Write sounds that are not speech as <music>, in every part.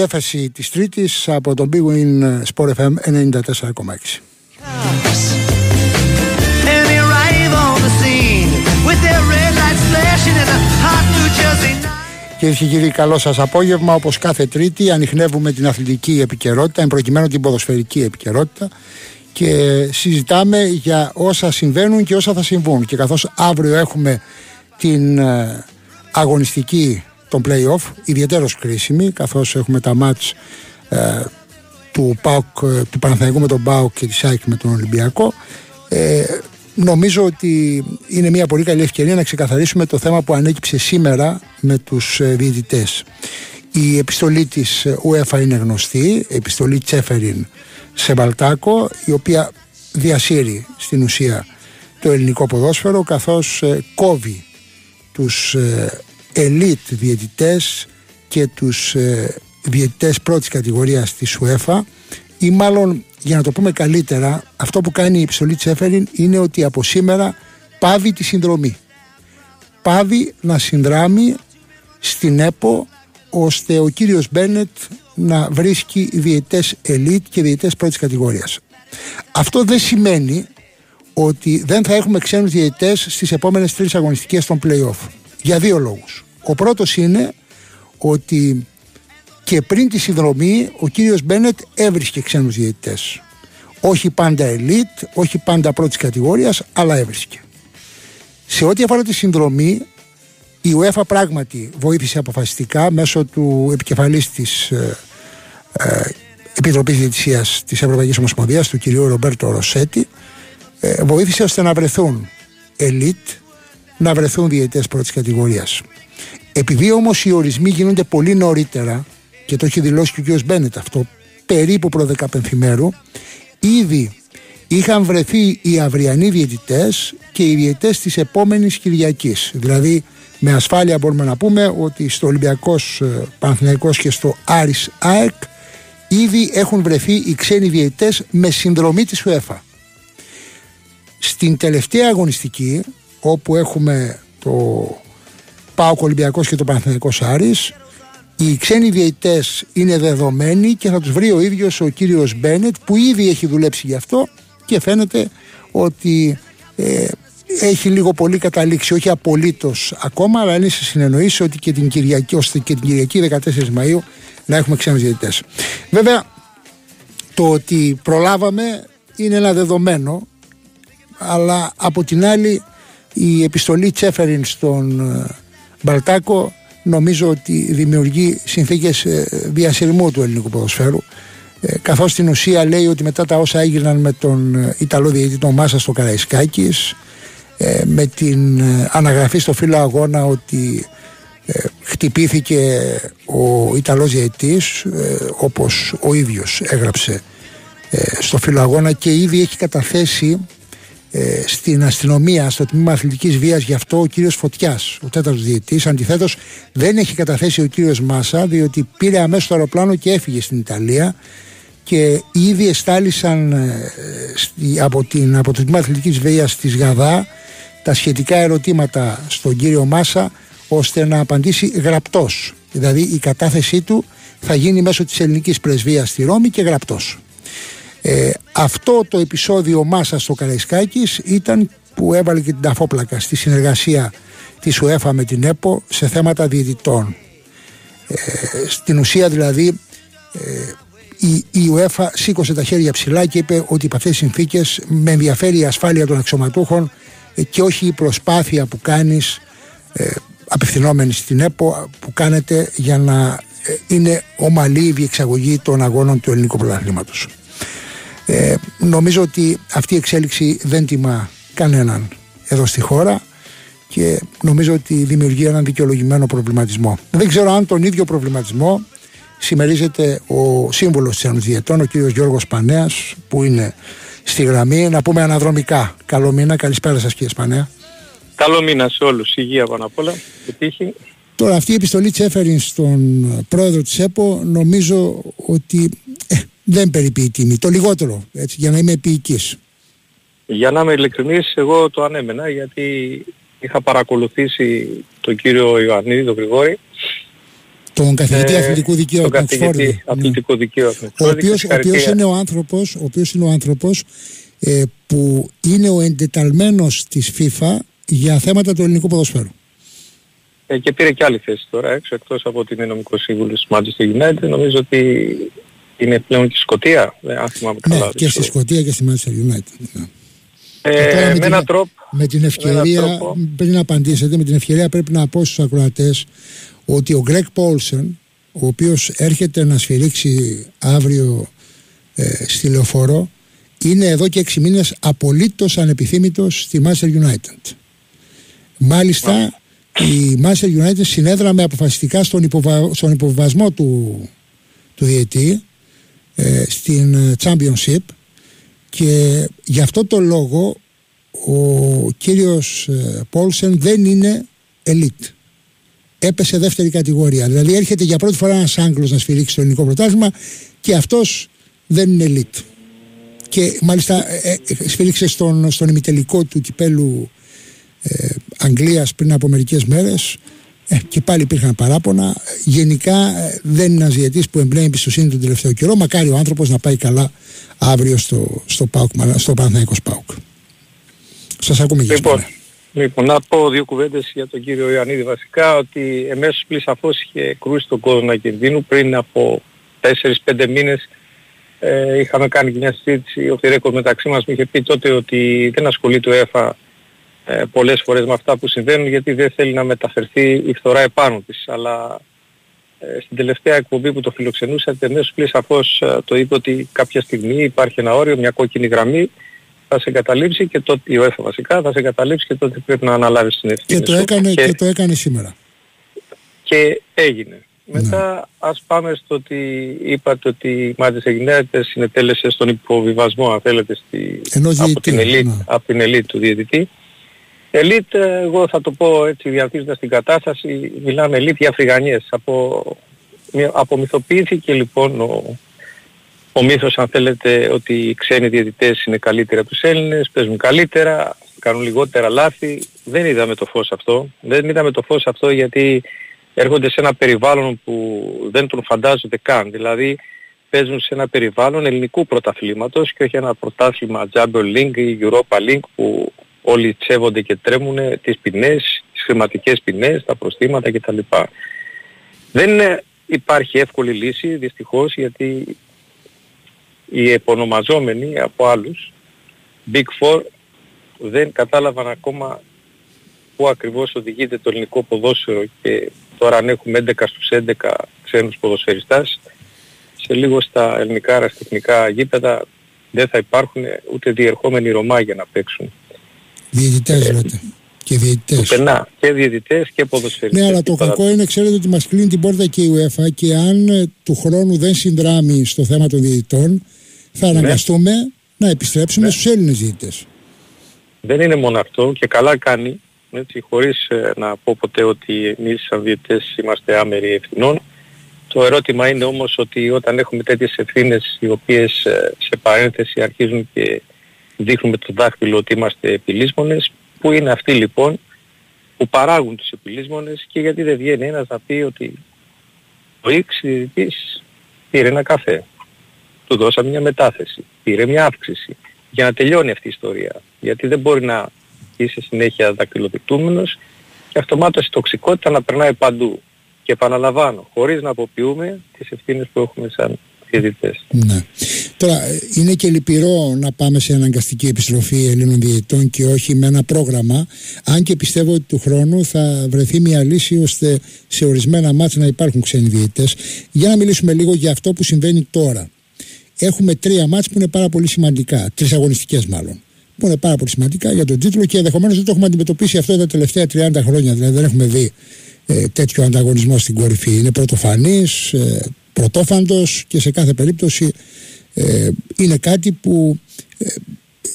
η έφαση της Τρίτης από τον Big Win Sport FM 94,6. cops. And they arrive on the scene with their red lights flashing in a hot New Jersey night. Κυρίες και κύριοι, καλό σας απόγευμα. Όπως κάθε Τρίτη, ανοιχνεύουμε την αθλητική επικαιρότητα, εν προκειμένου την ποδοσφαιρική επικαιρότητα και συζητάμε για όσα συμβαίνουν και όσα θα συμβούν. Και καθώς αύριο έχουμε την ε, αγωνιστική των play-off, ιδιαίτερος κρίσιμη, καθώς έχουμε τα μάτς ε, του, ΠΑΟΚ, ε, του Παναθηναϊκού με τον ΠΑΟΚ και τη ΑΕΚ με τον Ολυμπιακό. Ε, νομίζω ότι είναι μια πολύ καλή ευκαιρία να ξεκαθαρίσουμε το θέμα που ανέκυψε σήμερα με τους ε, διαιτητές. Η επιστολή της ε, UEFA είναι γνωστή, επιστολή Τσέφεριν σε Μπαλτάκο, η οποία διασύρει στην ουσία το ελληνικό ποδόσφαιρο καθώς ε, κόβει τους ε, elite διαιτητές και τους ε, διαιτητές πρώτης κατηγορίας της UEFA ή μάλλον για να το πούμε καλύτερα αυτό που κάνει η επιστολή Τσέφεριν είναι ότι από σήμερα πάβει τη συνδρομή. Πάβει να συνδράμει στην ΕΠΟ ώστε ο κύριος Μπένετ να βρίσκει διαιτητές elite και διαιτητές πρώτης κατηγορίας. Αυτό δεν σημαίνει ότι δεν θα έχουμε ξένους διαιτητές στις επόμενες τρεις αγωνιστικές των play-off για δύο λόγους ο πρώτος είναι ότι και πριν τη συνδρομή ο κύριος Μπένετ έβρισκε ξένους διαιτητές. Όχι πάντα elite, όχι πάντα πρώτης κατηγορίας, αλλά έβρισκε. Σε ό,τι αφορά τη συνδρομή, η UEFA πράγματι βοήθησε αποφασιστικά μέσω του επικεφαλής της ε, ε, Επιτροπής Διαιτησίας της Ευρωπαϊκής Ομοσπονδίας, του κυρίου Ρομπέρτο Ροσέτη, ε, βοήθησε ώστε να βρεθούν elite, να βρεθούν διαιτητές πρώτης κατηγορίας. Επειδή όμως οι ορισμοί γίνονται πολύ νωρίτερα και το έχει δηλώσει και ο κ. Μπένετ αυτό περίπου προ 10 πενθυμέρου ήδη είχαν βρεθεί οι αυριανοί διαιτητές και οι διαιτητές της επόμενης Κυριακής δηλαδή με ασφάλεια μπορούμε να πούμε ότι στο Ολυμπιακός ε, Παναθηναϊκός και στο Άρης ΑΕΚ ήδη έχουν βρεθεί οι ξένοι διαιτητές με συνδρομή της UEFA. Στην τελευταία αγωνιστική όπου έχουμε το ΠΑΟΚ Ολυμπιακός και το Παναθηναϊκός Άρης οι ξένοι διαιτητές είναι δεδομένοι και θα τους βρει ο ίδιος ο κύριος Μπένετ που ήδη έχει δουλέψει γι' αυτό και φαίνεται ότι ε, έχει λίγο πολύ καταλήξει, όχι απολύτως ακόμα, αλλά είναι σε συνεννοήσει ότι και την Κυριακή, ώστε και την Κυριακή 14 Μαΐου να έχουμε ξένους διαιτητές. Βέβαια, το ότι προλάβαμε είναι ένα δεδομένο, αλλά από την άλλη η επιστολή Τσέφεριν στον ε, Μπαλτάκο νομίζω ότι δημιουργεί συνθήκες ε, διασυρμού του ελληνικού ποδοσφαίρου ε, καθώς στην ουσία λέει ότι μετά τα όσα έγιναν με τον ε, Ιταλό διαιτητή τον Μάσα στο Καραϊσκάκης με την αναγραφή στο φύλλο αγώνα ότι χτυπήθηκε ο Ιταλός διαιτητής όπως ο ίδιος έγραψε στο φύλλο αγώνα και ήδη έχει καταθέσει ε, στην αστυνομία, στο τμήμα αθλητικής βίας, γι' αυτό ο κύριος Φωτιάς, ο τέταρτος διαιτή. Αντιθέτως, δεν έχει καταθέσει ο κύριος Μάσα, διότι πήρε αμέσως το αεροπλάνο και έφυγε στην Ιταλία. Και ήδη εστάλησαν ε, από, την, από το τμήμα αθλητικής βίας της Γαδά τα σχετικά ερωτήματα στον κύριο Μάσα ώστε να απαντήσει γραπτός. Δηλαδή η κατάθεσή του θα γίνει μέσω της ελληνικής πρεσβείας στη Ρώμη και γραπτός. Ε, αυτό το επεισόδιο Μάσα στο Καραϊσκάκης ήταν που έβαλε και την ταφόπλακα στη συνεργασία της UEFA με την ΕΠΟ σε θέματα διαιτητών. Ε, στην ουσία δηλαδή ε, η, η UEFA σήκωσε τα χέρια ψηλά και είπε ότι υπ' αυτές τις συνθήκες με ενδιαφέρει η ασφάλεια των αξιωματούχων ε, και όχι η προσπάθεια που κάνεις ε, απευθυνόμενη στην ΕΠΟ που κάνετε για να ε, είναι ομαλή η διεξαγωγή των αγώνων του ελληνικού πρωταθλήματος. Ε, νομίζω ότι αυτή η εξέλιξη δεν τιμά κανέναν εδώ στη χώρα και νομίζω ότι δημιουργεί έναν δικαιολογημένο προβληματισμό. Δεν ξέρω αν τον ίδιο προβληματισμό συμμερίζεται ο σύμβολος της Ενωδιετών, ο κύριος Γιώργος Πανέας, που είναι στη γραμμή. Να πούμε αναδρομικά. Καλό μήνα, καλησπέρα σας κύριε Σπανέα. Καλό μήνα σε όλους. Υγεία πάνω απ' όλα. Επιτύχει. Τώρα αυτή η επιστολή Τσέφεριν στον πρόεδρο της ΕΠΟ νομίζω ότι ε, δεν περιποιεί τιμή. Το λιγότερο, έτσι, για να είμαι επίοικης. Για να είμαι ειλικρινής, εγώ το ανέμενα γιατί είχα παρακολουθήσει τον κύριο Ιωαννίδη, τον Γρηγόρη. Τον καθηγητή ε, αθλητικού δικαίου τον καθηγητή ναι. αθλητικού δικαίου. Ο οποίος, ο οποίος είναι ο άνθρωπος, ο οποίος είναι ο άνθρωπος ε, που είναι ο εντεταλμένος της FIFA για θέματα του ελληνικού ποδοσφαίρου. Ε, και πήρε και άλλη θέση τώρα έξω, εκτός από ότι είναι νομικός σύμβουλος της Manchester United. Νομίζω ότι είναι πλέον και στη Σκωτία, ε, αν θυμάμαι ναι, καλά. Ναι, και στη Σκωτία και στη Manchester United. Ναι. Ε, με, με, την, τρόπο, με την ευκαιρία, πριν να απαντήσετε, με την ευκαιρία πρέπει να πω στους ακροατές ότι ο Γκρέκ Πόλσεν, ο οποίος έρχεται να σφυρίξει αύριο ε, στη Λεωφόρο, είναι εδώ και έξι μήνες απολύτως ανεπιθύμητος στη Manchester United. Μάλιστα, η Manchester United συνέδραμε αποφασιστικά στον, υποβα... στον υποβασμό του, του διετή ε, στην Championship και γι' αυτό το λόγο ο κύριος ε, Πόλσεν δεν είναι elite. Έπεσε δεύτερη κατηγορία. Δηλαδή έρχεται για πρώτη φορά ένας Άγγλος να σφυρίξει το ελληνικό πρωτάθλημα και αυτός δεν είναι elite. Και μάλιστα ε, ε, σφυρίξε στον, στον ημιτελικό του κυπέλου ε, Αγγλίας πριν από μερικές μέρες ε, και πάλι υπήρχαν παράπονα. Γενικά ε, δεν είναι ένας που εμπνέει εμπιστοσύνη τον τελευταίο καιρό. Μακάρι ο άνθρωπος να πάει καλά αύριο στο, στο, Πάουκ, στο Παναθηναϊκός Πάουκ. Σας ακούμε για λοιπόν, λοιπόν, να πω δύο κουβέντες για τον κύριο Ιωαννίδη βασικά ότι εμέσως πλήρως σαφώς είχε κρούσει τον κόδωνα κινδύνου πριν από 4-5 μήνες ε, είχαμε κάνει μια συζήτηση ο Φιρέκος μεταξύ μας μου είχε πει τότε ότι δεν ασχολεί το ΕΦΑ ε, πολλές φορές με αυτά που συμβαίνουν γιατί δεν θέλει να μεταφερθεί η φθορά επάνω της. Αλλά ε, στην τελευταία εκπομπή που το φιλοξενούσατε μέσω πλήρως σαφώς ε, το είπε ότι κάποια στιγμή υπάρχει ένα όριο, μια κόκκινη γραμμή θα σε εγκαταλείψει και τότε η ΟΕΦΑ βασικά θα σε εγκαταλείψει και τότε πρέπει να αναλάβεις την ευθύνη και το έκανε, και... και το έκανε σήμερα. Και έγινε. Ναι. Μετά ας πάμε στο ότι είπατε ότι η Manchester United συνετέλεσε στον υποβιβασμό αν θέλετε στη, από, την ελίτ, ναι. από την ελίτ του διαιτητή. Ελίτ, εγώ θα το πω έτσι διαρκίζοντας την κατάσταση, μιλάμε ελίτ για φρυγανιές. Από, απομυθοποιήθηκε λοιπόν ο, ο μύθος αν θέλετε ότι οι ξένοι διαιτητές είναι καλύτεροι από τους Έλληνες, παίζουν καλύτερα, κάνουν λιγότερα λάθη. Δεν είδαμε το φως αυτό. Δεν είδαμε το φως αυτό γιατί έρχονται σε ένα περιβάλλον που δεν τον φαντάζονται καν. Δηλαδή παίζουν σε ένα περιβάλλον ελληνικού πρωταθλήματος και όχι ένα πρωτάθλημα Jumbo League ή Europa League που όλοι τσέβονται και τρέμουν τις ποινές, τις χρηματικές ποινές, τα προστήματα κτλ. Δεν υπάρχει εύκολη λύση δυστυχώς γιατί οι επωνομαζόμενοι από άλλους Big Four δεν κατάλαβαν ακόμα πού ακριβώς οδηγείται το ελληνικό ποδόσφαιρο και τώρα αν έχουμε 11 στους 11 ξένους ποδοσφαιριστάς σε λίγο στα ελληνικά αεραστεχνικά γήπεδα δεν θα υπάρχουν ούτε διερχόμενοι Ρωμά για να παίξουν. Διαιτητές ε, λέτε. Και διαιτητές. Πενά. Και διαιτητές και ποδοσφαιριστές. Ναι, αλλά το κακό είναι, ξέρετε, ότι μας κλείνει την πόρτα και η UEFA και αν ε, του χρόνου δεν συνδράμει στο θέμα των διαιτητών, θα ναι. αναγκαστούμε να επιστρέψουμε ναι. στους Έλληνες διαιτητές. Δεν είναι μόνο αυτό και καλά κάνει, έτσι, χωρίς ε, να πω ποτέ ότι εμείς σαν διαιτητές είμαστε άμεροι ευθυνών. Το ερώτημα είναι όμως ότι όταν έχουμε τέτοιες ευθύνες οι οποίες σε παρένθεση αρχίζουν και δείχνουμε το δάχτυλο ότι είμαστε επιλύσμονες. Πού είναι αυτοί λοιπόν που παράγουν τους επιλύσμονες και γιατί δεν βγαίνει ένας να πει ότι ο X πήρε ένα καφέ. Του δώσαμε μια μετάθεση. Πήρε μια αύξηση. Για να τελειώνει αυτή η ιστορία. Γιατί δεν μπορεί να είσαι συνέχεια δακτυλοδεικτούμενος και αυτομάτως η τοξικότητα να περνάει παντού. Και επαναλαμβάνω, χωρίς να αποποιούμε τις ευθύνες που έχουμε σαν διαιτητές. Ναι. Τώρα είναι και λυπηρό να πάμε σε αναγκαστική επιστροφή Ελλήνων διαιτητών και όχι με ένα πρόγραμμα αν και πιστεύω ότι του χρόνου θα βρεθεί μια λύση ώστε σε ορισμένα μάτια να υπάρχουν ξένοι διαιτητές. Για να μιλήσουμε λίγο για αυτό που συμβαίνει τώρα. Έχουμε τρία μάτς που είναι πάρα πολύ σημαντικά, τρεις αγωνιστικές μάλλον που είναι πάρα πολύ σημαντικά για τον τίτλο και ενδεχομένως δεν το έχουμε αντιμετωπίσει αυτό τα τελευταία 30 χρόνια. Δηλαδή δεν έχουμε δει ε, τέτοιο ανταγωνισμό στην κορυφή. Είναι πρωτοφανής, ε, πρωτόφαντος και σε κάθε περίπτωση ε, είναι κάτι που ε,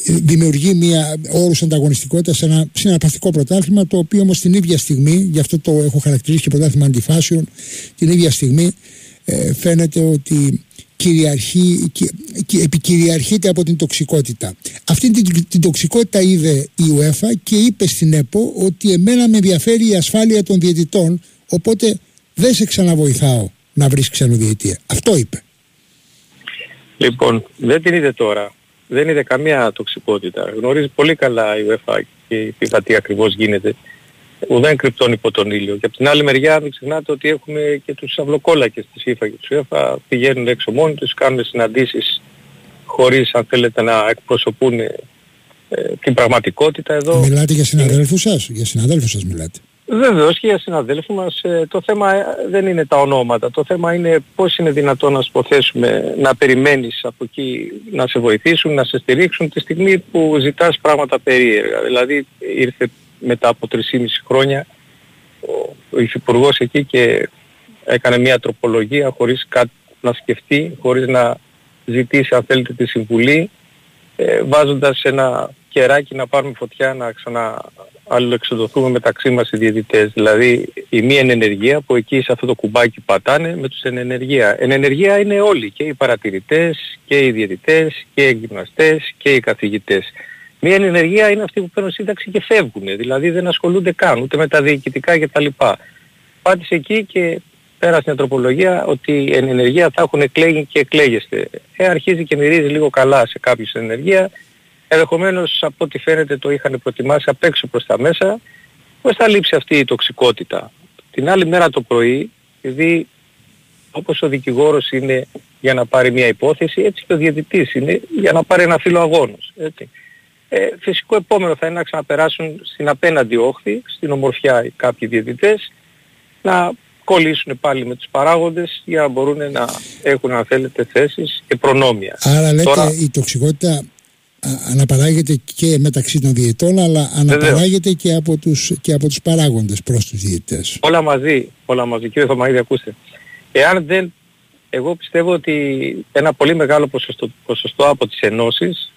δημιουργεί μια όρους ανταγωνιστικότητας σε ένα συναρπαστικό πρωτάθλημα το οποίο όμως την ίδια στιγμή, γι' αυτό το έχω χαρακτηρίσει και πρωτάθλημα αντιφάσεων, την ίδια στιγμή ε, φαίνεται ότι κυριαρχεί, και, επικυριαρχείται από την τοξικότητα. Αυτή την, την τοξικότητα είδε η UEFA και είπε στην ΕΠΟ ότι εμένα με ενδιαφέρει η ασφάλεια των διαιτητών οπότε δεν σε ξαναβοηθάω να βρεις ξενοδιαιτία. Αυτό είπε. Λοιπόν, δεν την είδε τώρα. Δεν είδε καμία τοξικότητα. Γνωρίζει πολύ καλά η UEFA και η FIFA τι ακριβώς γίνεται ουδέν κρυπτών υπό τον ήλιο. Και από την άλλη μεριά μην ξεχνάτε ότι έχουμε και τους αυλοκόλακες της FIFA και της UEFA πηγαίνουν έξω μόνοι τους, κάνουν συναντήσεις χωρίς αν θέλετε να εκπροσωπούν ε, την πραγματικότητα εδώ. Μιλάτε για συναδέλφους σας, για συναδέλφους σας μιλάτε. Βεβαίως και για συναδέλφους μας ε, το θέμα ε, δεν είναι τα ονόματα. Το θέμα είναι πώς είναι δυνατόν να υποθέσουμε να περιμένεις από εκεί να σε βοηθήσουν, να σε στηρίξουν τη στιγμή που ζητάς πράγματα περίεργα. Δηλαδή ήρθε μετά από 3,5 χρόνια ο Υφυπουργός εκεί και έκανε μια τροπολογία χωρίς κάτι να σκεφτεί, χωρίς να ζητήσει αν θέλετε τη συμβουλή, ε, βάζοντας ένα κεράκι να πάρουμε φωτιά να ξανά αλληλοεξοδοθούμε μεταξύ μας οι διαιτητές. Δηλαδή η μία ενεργεία που εκεί σε αυτό το κουμπάκι πατάνε με τους ενεργεία. Ενεργεία είναι όλοι και οι παρατηρητές και οι διαιτητές και οι γυμναστές και οι καθηγητές. Μία ενεργεία είναι αυτοί που παίρνουν σύνταξη και φεύγουν, δηλαδή δεν ασχολούνται καν ούτε με τα διοικητικά κτλ. Πάτησε εκεί και πέρασε μια τροπολογία ότι εν ενεργεία θα έχουν εκλέγει και εκλέγεστε. Ε, αρχίζει και μυρίζει λίγο καλά σε κάποιους ενεργεία. Ενδεχομένως από ό,τι φαίνεται το είχαν προτιμάσει απ' έξω προς τα μέσα. Πώς θα λείψει αυτή η τοξικότητα. Την άλλη μέρα το πρωί, επειδή όπως ο δικηγόρος είναι για να πάρει μια υπόθεση, έτσι και ο διαιτητής είναι για να πάρει ένα φύλλο αγώνος. Έτσι. Ε, φυσικό επόμενο θα είναι να ξαναπεράσουν στην απέναντι όχθη, στην ομορφιά κάποιοι διαιτητές, να κολλήσουν πάλι με τους παράγοντες για να μπορούν να έχουν αν θέλετε θέσεις και προνόμια. Άρα λέτε η τοξικότητα αναπαράγεται και μεταξύ των διαιτών αλλά αναπαράγεται και από, τους, και από τους παράγοντες προς τους διαιτητές. Όλα μαζί, όλα μαζί. Κύριε Θωμαίδη ακούστε. Εάν δεν, εγώ πιστεύω ότι ένα πολύ μεγάλο ποσοστό, ποσοστό από τις ενώσεις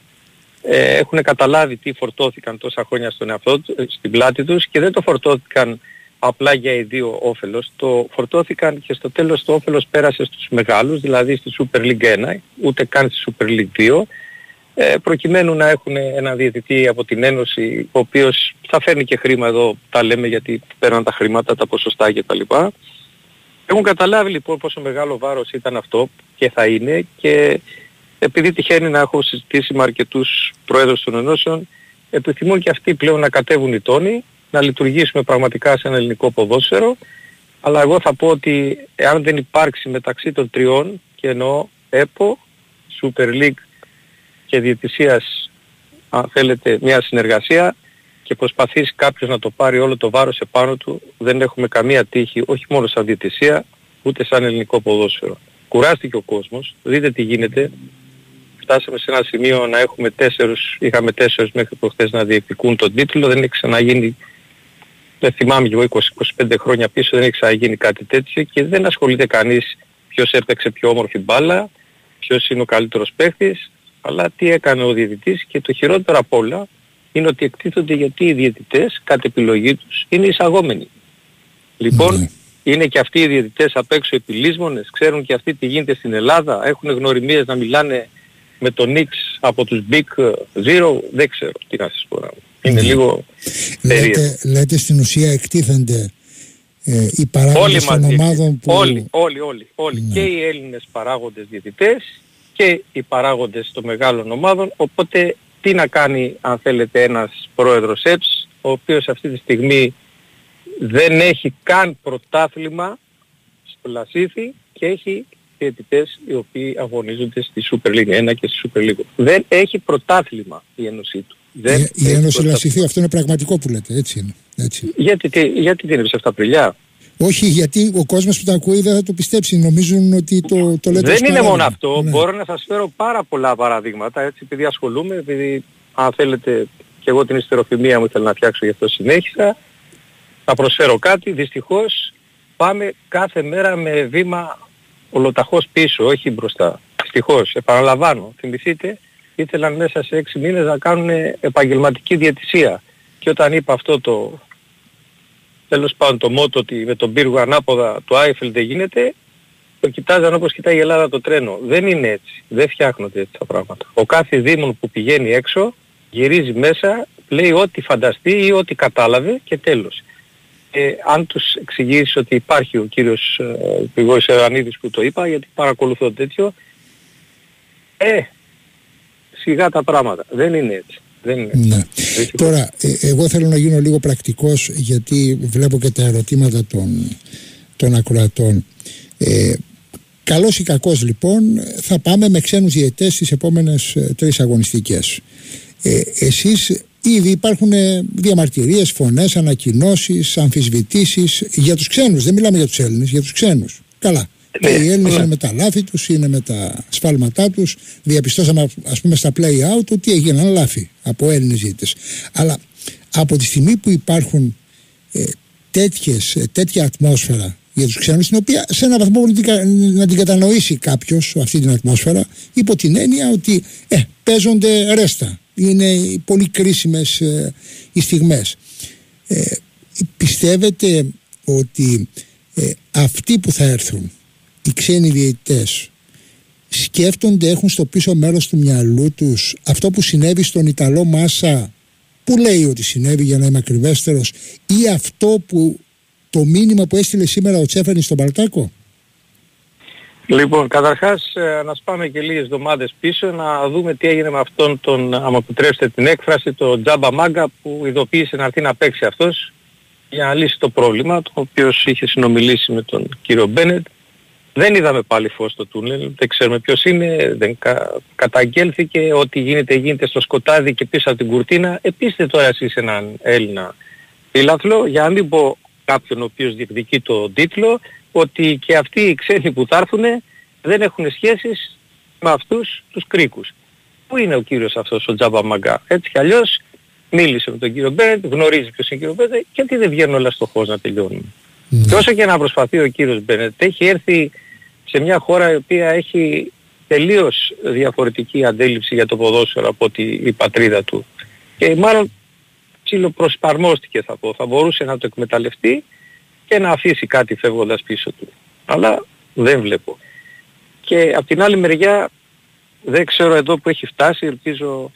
ε, έχουν καταλάβει τι φορτώθηκαν τόσα χρόνια στον εαυτό, στην πλάτη τους και δεν το φορτώθηκαν απλά για ιδίο όφελος. Το φορτώθηκαν και στο τέλος το όφελος πέρασε στους μεγάλους, δηλαδή στη Super League 1, ούτε καν στη Super League 2, ε, προκειμένου να έχουν ένα διαιτητή από την Ένωση, ο οποίος θα φέρνει και χρήμα εδώ, τα λέμε γιατί παίρνουν τα χρήματα, τα ποσοστά κτλ. Έχουν καταλάβει λοιπόν πόσο μεγάλο βάρος ήταν αυτό και θα είναι και επειδή τυχαίνει να έχω συζητήσει με αρκετούς πρόεδρους των ενώσεων, επιθυμούν και αυτοί πλέον να κατέβουν οι τόνοι, να λειτουργήσουμε πραγματικά σε ένα ελληνικό ποδόσφαιρο, αλλά εγώ θα πω ότι εάν δεν υπάρξει μεταξύ των τριών, και εννοώ ΕΠΟ, Super League και διαιτησίας, αν θέλετε, μια συνεργασία και προσπαθήσει κάποιος να το πάρει όλο το βάρος επάνω του, δεν έχουμε καμία τύχη, όχι μόνο σαν διαιτησία, ούτε σαν ελληνικό ποδόσφαιρο. Κουράστηκε ο κόσμος, δείτε τι γίνεται, φτάσαμε σε ένα σημείο να έχουμε τέσσερους, είχαμε τέσσερους μέχρι προχθές να διεκδικούν τον τίτλο, δεν έχει ξαναγίνει, δεν θυμάμαι εγώ 20-25 χρόνια πίσω, δεν έχει ξαναγίνει κάτι τέτοιο και δεν ασχολείται κανείς ποιος έπαιξε πιο όμορφη μπάλα, ποιος είναι ο καλύτερος παίχτης, αλλά τι έκανε ο διαιτητής και το χειρότερο απ' όλα είναι ότι εκτίθονται γιατί οι διαιτητές, κατ' επιλογή τους, είναι εισαγόμενοι. Λοιπόν, ναι. είναι και αυτοί οι διαιτητές απ' έξω επιλύσμονες, ξέρουν και αυτοί τι γίνεται στην Ελλάδα, έχουν γνωριμίες να μιλάνε με τον Νίξ από τους Big Zero δεν ξέρω τι να σας πω. Είναι ναι. λίγο λέτε, λέτε στην ουσία εκτίθενται ε, οι παράγοντες των ομάδων που... Όλοι, όλοι, όλοι. όλοι. Ναι. Και οι Έλληνες παράγοντες διαιτητές και οι παράγοντες των μεγάλων ομάδων. Οπότε τι να κάνει αν θέλετε ένας πρόεδρος ΕΠΣ ο οποίος αυτή τη στιγμή δεν έχει καν πρωτάθλημα στο Λασίθι και έχει διαιτητές οι οποίοι αγωνίζονται στη Super League 1 και στη Super League. Δεν έχει πρωτάθλημα η ένωσή του. Δεν η, η Ένωση Λασιθή, αυτό είναι πραγματικό που λέτε, έτσι είναι. Έτσι. Γιατί, τι, γιατί τι είναι σε αυτά πριλιά; Όχι, γιατί ο κόσμος που τα ακούει δεν θα το πιστέψει. Νομίζουν ότι το, το λέτε Δεν είναι μόνο αυτό. Ναι. Μπορώ να σας φέρω πάρα πολλά παραδείγματα, έτσι, επειδή ασχολούμαι, επειδή αν θέλετε και εγώ την ιστεροφημία μου θέλω να φτιάξω γι' αυτό συνέχισα. Θα προσφέρω κάτι. Δυστυχώς πάμε κάθε μέρα με βήμα ολοταχώς πίσω, όχι μπροστά. Δυστυχώς, επαναλαμβάνω. Θυμηθείτε, ήθελαν μέσα σε έξι μήνες να κάνουν επαγγελματική διαιτησία. Και όταν είπα αυτό το τέλος πάντων το μότο ότι με τον πύργο ανάποδα το Άιφελ δεν γίνεται, το κοιτάζαν όπως κοιτάει η Ελλάδα το τρένο. Δεν είναι έτσι. Δεν φτιάχνονται έτσι τα πράγματα. Ο κάθε δήμον που πηγαίνει έξω γυρίζει μέσα, λέει ό,τι φανταστεί ή ό,τι κατάλαβε και τέλος. Ε, αν τους εξηγήσεις ότι υπάρχει ο κύριος ε, Υπουργός Ιωαννίδης που το είπα, γιατί παρακολουθώ τέτοιο, ε, σιγά τα πράγματα. Δεν είναι έτσι. Δεν είναι. Ναι. Τώρα, ε, εγώ θέλω να γίνω λίγο πρακτικός γιατί βλέπω και τα ερωτήματα των, των ακροατών. Ε, καλός ή κακός λοιπόν θα πάμε με ξένους διαιτές στις επόμενες ε, τρεις αγωνιστικές. Ε, εσείς ήδη υπάρχουν ε, διαμαρτυρίες, φωνές, ανακοινώσεις, αμφισβητήσεις για τους ξένους. Δεν μιλάμε για τους Έλληνες, για τους ξένους. Καλά. Ναι, οι Έλληνες είναι με τα λάθη τους, είναι με τα σφάλματά τους. Διαπιστώσαμε ας πούμε στα play out ότι έγιναν λάθη από Έλληνες ζήτητες. Αλλά από τη στιγμή που υπάρχουν ε, τέτοιες, ε, τέτοια ατμόσφαιρα για τους ξένους, την οποία σε έναν βαθμό μπορεί να την κατανοήσει κάποιος αυτή την ατμόσφαιρα, υπό την έννοια ότι ε, παίζονται ρέστα. Είναι πολύ κρίσιμες ε, οι στιγμές. Ε, πιστεύετε ότι ε, αυτοί που θα έρθουν οι ξένοι διαιτητές σκέφτονται, έχουν στο πίσω μέρος του μυαλού τους αυτό που συνέβη στον Ιταλό Μάσα που λέει ότι συνέβη για να είμαι ακριβέστερος ή αυτό που το μήνυμα που έστειλε σήμερα ο Τσέφερνης στον Παλτάκο; Λοιπόν, καταρχάς ε, να σπάμε και λίγες εβδομάδες πίσω να δούμε τι έγινε με αυτόν τον, άμα επιτρέψετε την έκφραση, τον Τζάμπα Μάγκα που ειδοποίησε να έρθει να παίξει αυτός για να λύσει το πρόβλημα, το οποίος είχε συνομιλήσει με τον κύριο Μπένετ δεν είδαμε πάλι φως στο τούνελ, δεν ξέρουμε ποιος είναι, δεν κα... καταγγέλθηκε, ό,τι γίνεται γίνεται στο σκοτάδι και πίσω από την κουρτίνα. Επίσης τώρα εσείς έναν Έλληνα φίλαθλο, για να μην πω κάποιον ο οποίος διεκδικεί το τίτλο, ότι και αυτοί οι ξένοι που θα έρθουν δεν έχουν σχέσεις με αυτούς τους κρίκους. Πού είναι ο κύριος αυτός ο Τζάμπα Μαγκά; Έτσι κι αλλιώς μίλησε με τον κύριο Μπένετ, γνωρίζει ποιος είναι ο κύριο Μπένετ και τι δεν βγαίνουν όλα στο χώρο να τελειώνουν. Mm. Και όσο και να προσπαθεί ο κύριος Μπένετ, έχει έρθει σε μια χώρα η οποία έχει τελείως διαφορετική αντίληψη για το ποδόσφαιρο από ότι η πατρίδα του. Και μάλλον ψιλοπροσπαρμόστηκε θα πω. Θα μπορούσε να το εκμεταλλευτεί και να αφήσει κάτι φεύγοντας πίσω του. Αλλά δεν βλέπω. Και από την άλλη μεριά δεν ξέρω εδώ που έχει φτάσει, ελπίζω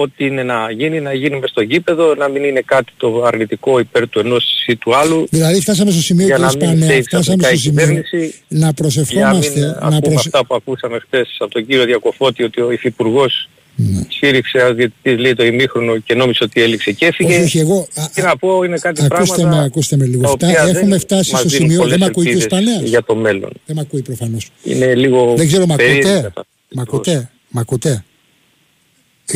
ό,τι είναι να γίνει, να γίνει μες στο γήπεδο, να μην είναι κάτι το αρνητικό υπέρ του ενός ή του άλλου. Δηλαδή φτάσαμε στο σημείο που Σπανέα, φτάσαμε στο σημείο να προσευχόμαστε. Για να μην να αυτά που ακούσαμε χθες από τον κύριο Διακοφώτη ότι ο Υφυπουργός ναι. Σφύριξε als διαιτητής λέει το ημίχρονο και νόμιζε ότι έληξε και έφυγε. Όχι, όχι, εγώ... Τι να πω είναι κάτι ακούστε πράγματα... Με, ακούστε με λίγο. Φτά, έχουμε φτάσει στο σημείο... Δεν με ακούει και ο Σπανέας. Για το μέλλον. Δεν με ακούει προφανώς. Είναι λίγο... Δεν ξέρω, μ' ακούτε; Μ' ακούτε;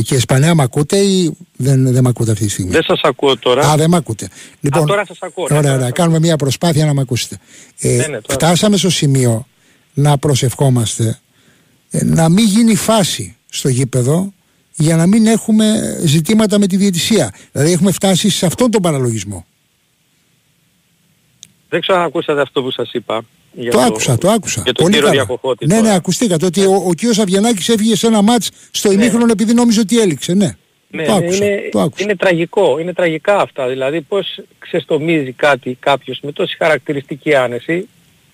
Και Ισπανία μ' ακούτε ή δεν, δεν μ' ακούτε αυτή τη στιγμή; Δεν σας ακούω τώρα. Α, δεν μ' ακούτε. Λοιπόν, Α, τώρα σας ακούω. Ναι, ωραία, ωραία. Κάνουμε μια προσπάθεια να μ' ακούσετε. Ε, ναι, ναι, φτάσαμε στο σημείο να προσευχόμαστε ε, να μην γίνει φάση στο γήπεδο για να μην έχουμε ζητήματα με τη διαιτησία. Δηλαδή έχουμε φτάσει σε αυτόν τον παραλογισμό. Δεν ξέρω αν ακούσατε αυτό που σας είπα. Για το, το άκουσα, το άκουσα. Για τον Πολύ κύριο Διακοφώτη. Ναι, ναι, ακουστήκατε ότι ο, ο κύριος Αβγενάκης έφυγε σε ένα μάτς στο ναι. ημίχρονο επειδή νόμιζε ότι έληξε. Ναι. Ναι, το άκουσα, είναι, το άκουσα. είναι τραγικό, είναι τραγικά αυτά. Δηλαδή πώς ξεστομίζει κάτι κάποιος με τόση χαρακτηριστική άνεση,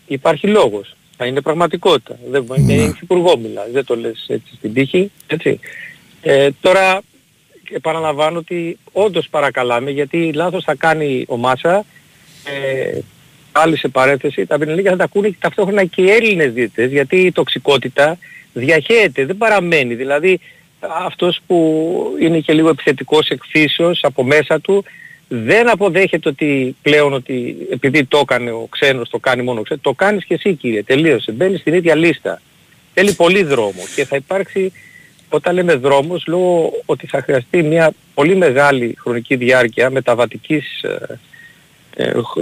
υπάρχει λόγος. Θα είναι πραγματικότητα. Δεν είναι υπουργό μιλά, δεν το λες έτσι στην τύχη. Έτσι. Ε, τώρα επαναλαμβάνω ότι όντως παρακαλάμε γιατί λάθος θα κάνει ο Μάσα ε, άλλη σε παρέθεση, τα πινελίκια θα τα ακούνε ταυτόχρονα και οι Έλληνες διαιτητές, γιατί η τοξικότητα διαχέεται, δεν παραμένει. Δηλαδή αυτός που είναι και λίγο επιθετικός εκφύσεως από μέσα του, δεν αποδέχεται ότι πλέον ότι επειδή το έκανε ο ξένος, το κάνει μόνο ο ξένος, το κάνεις και εσύ κύριε, τελείωσε. Μπαίνεις στην ίδια λίστα. Θέλει πολύ δρόμο και θα υπάρξει, όταν λέμε δρόμος, λόγω ότι θα χρειαστεί μια πολύ μεγάλη χρονική διάρκεια μεταβατικής, ε, ε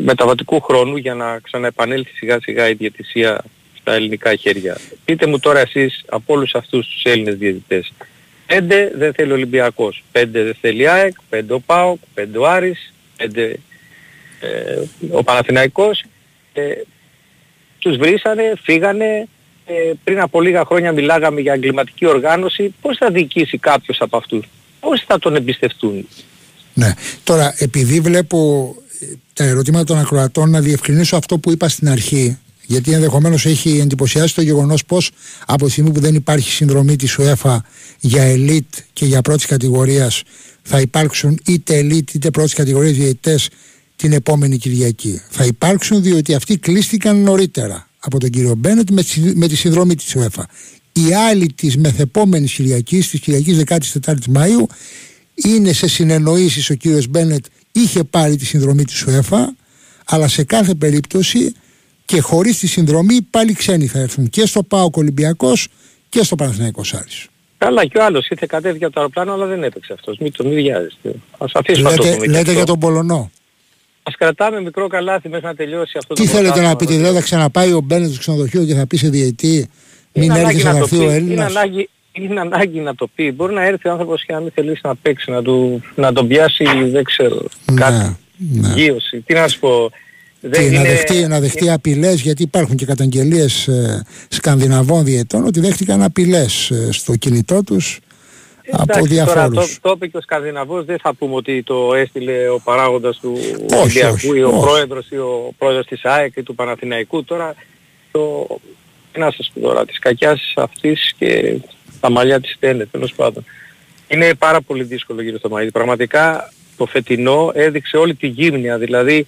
μεταβατικού χρόνου για να ξαναεπανέλθει σιγά σιγά η διαιτησία στα ελληνικά χέρια. Πείτε μου τώρα εσείς από όλους αυτούς τους Έλληνες διαιτητές, Πέντε δεν θέλει ο Ολυμπιακός. Πέντε δεν θέλει ΑΕΚ, πέντε ο ΠΑΟΚ, πέντε ο Άρης, πέντε ε, ο Παναθηναϊκός. Ε, τους βρήσανε, φύγανε. Ε, πριν από λίγα χρόνια μιλάγαμε για εγκληματική οργάνωση. Πώς θα διοικήσει κάποιος από αυτούς; Πώς θα τον εμπιστευτούν; Ναι. Τώρα, επειδή βλέπω ε, τα ερωτήματα των ακροατών, να διευκρινίσω αυτό που είπα στην αρχή γιατί ενδεχομένως έχει εντυπωσιάσει το γεγονός πως από τη στιγμή που δεν υπάρχει συνδρομή της UEFA για ελίτ και για πρώτης κατηγορίας θα υπάρξουν είτε ελίτ είτε πρώτης κατηγορίας διαιτητές την επόμενη Κυριακή. Θα υπάρξουν διότι αυτοί κλείστηκαν νωρίτερα από τον κύριο Μπένετ με τη συνδρομή της UEFA. Οι άλλοι της μεθεπόμενης Κυριακής, της Κυριακής 14η Μαου, είναι σε συνεννοήσεις ο κύριος Μπένετ είχε πάρει τη συνδρομή της UEFA, αλλά σε κάθε περίπτωση και χωρίς τη συνδρομή πάλι ξένοι θα έρθουν και στο ΠΑΟ Ολυμπιακός και στο Παναθηναϊκός Άρης. Καλά και ο άλλος ήρθε κατέβηκε από το αεροπλάνο αλλά δεν έπαιξε αυτός. Μην τον βιάζεστε. Ας αφήσουμε λέτε, αυτό Λέτε για τον Πολωνό. Ας κρατάμε μικρό καλάθι μέχρι να τελειώσει αυτό Τι το Τι θέλετε να πείτε, δηλαδή θα ξαναπάει ο Μπένετ στο ξενοδοχείο και θα πει σε διετή μην έρθεις να έρθει ο Έλληνας. Είναι ανάγκη, είναι ανάγκη να το πει. Μπορεί να έρθει ο άνθρωπος και να μην θελήσει να παίξει, να, του, να τον πιάσει, δεν ξέρω, ναι, κάτι. Ναι. Γύρωση. Τι να σου πω, δεν και είναι... να δεχτεί, να δεχτεί απειλές γιατί υπάρχουν και καταγγελίες ε, σκανδιναβών διετών ότι δέχτηκαν απειλές ε, στο κινητό τους Εντάξει, από διαφόρους. Τώρα, το, το είπε και ο Σκανδιναβός, δεν θα πούμε ότι το έστειλε ο παράγοντας του Ολυμπιακού ή ο όχι. πρόεδρος ή ο πρόεδρος της ΑΕΚ ή του Παναθηναϊκού. Τώρα, το, τι να σας πω τώρα, της κακιάς αυτής και τα μαλλιά της στέλνε, τέλος πάντων. Είναι πάρα πολύ δύσκολο γύρω στο Μαΐδι. Πραγματικά το φετινό έδειξε όλη τη γύμνια, δηλαδή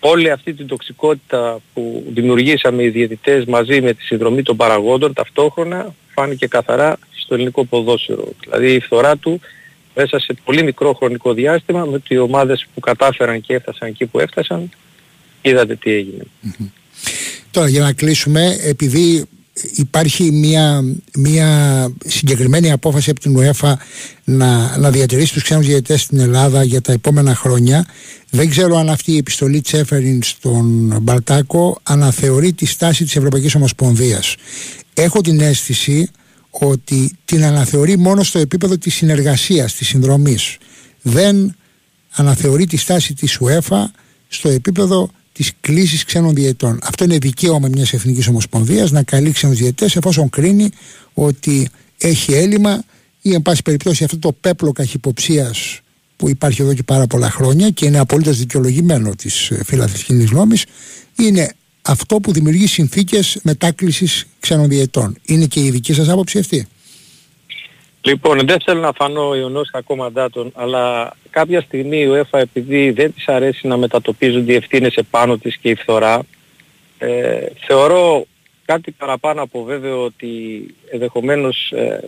όλη αυτή την τοξικότητα που δημιουργήσαμε οι διαιτητές μαζί με τη συνδρομή των παραγόντων ταυτόχρονα φάνηκε καθαρά στο ελληνικό ποδόσφαιρο. Δηλαδή η φθορά του μέσα σε πολύ μικρό χρονικό διάστημα με οι ομάδες που κατάφεραν και έφτασαν εκεί που έφτασαν είδατε τι έγινε. Τώρα για να κλείσουμε επειδή υπάρχει μια, μια συγκεκριμένη απόφαση από την UEFA να, να διατηρήσει τους ξένους διαιτητές στην Ελλάδα για τα επόμενα χρόνια. Δεν ξέρω αν αυτή η επιστολή Τσέφεριν στον Μπαλτάκο αναθεωρεί τη στάση της Ευρωπαϊκής Ομοσπονδίας. Έχω την αίσθηση ότι την αναθεωρεί μόνο στο επίπεδο της συνεργασίας, της συνδρομής. Δεν αναθεωρεί τη στάση της UEFA στο επίπεδο τη κλίση ξένων διαιτών. Αυτό είναι δικαίωμα μιας εθνικής ομοσπονδίας να καλεί ξένους διαιτές εφόσον κρίνει ότι έχει έλλειμμα ή, εν πάση περιπτώσει, αυτό το πέπλο καχυποψίας που υπάρχει εδώ και πάρα πολλά χρόνια και είναι απολύτως δικαιολογημένο της φιλαθλητική γνώμη, είναι αυτό που δημιουργεί συνθήκες μετάκλησης ξένων διαιτών. Είναι και η δική σας άποψη αυτή; Λοιπόν, δεν θέλω να φανώ ιονός κακό μαντάτων, αλλά κάποια στιγμή η UEFA επειδή δεν της αρέσει να μετατοπίζονται οι ευθύνες επάνω της και η φθορά, ε, θεωρώ κάτι παραπάνω από βέβαιο ότι ενδεχομένως ε,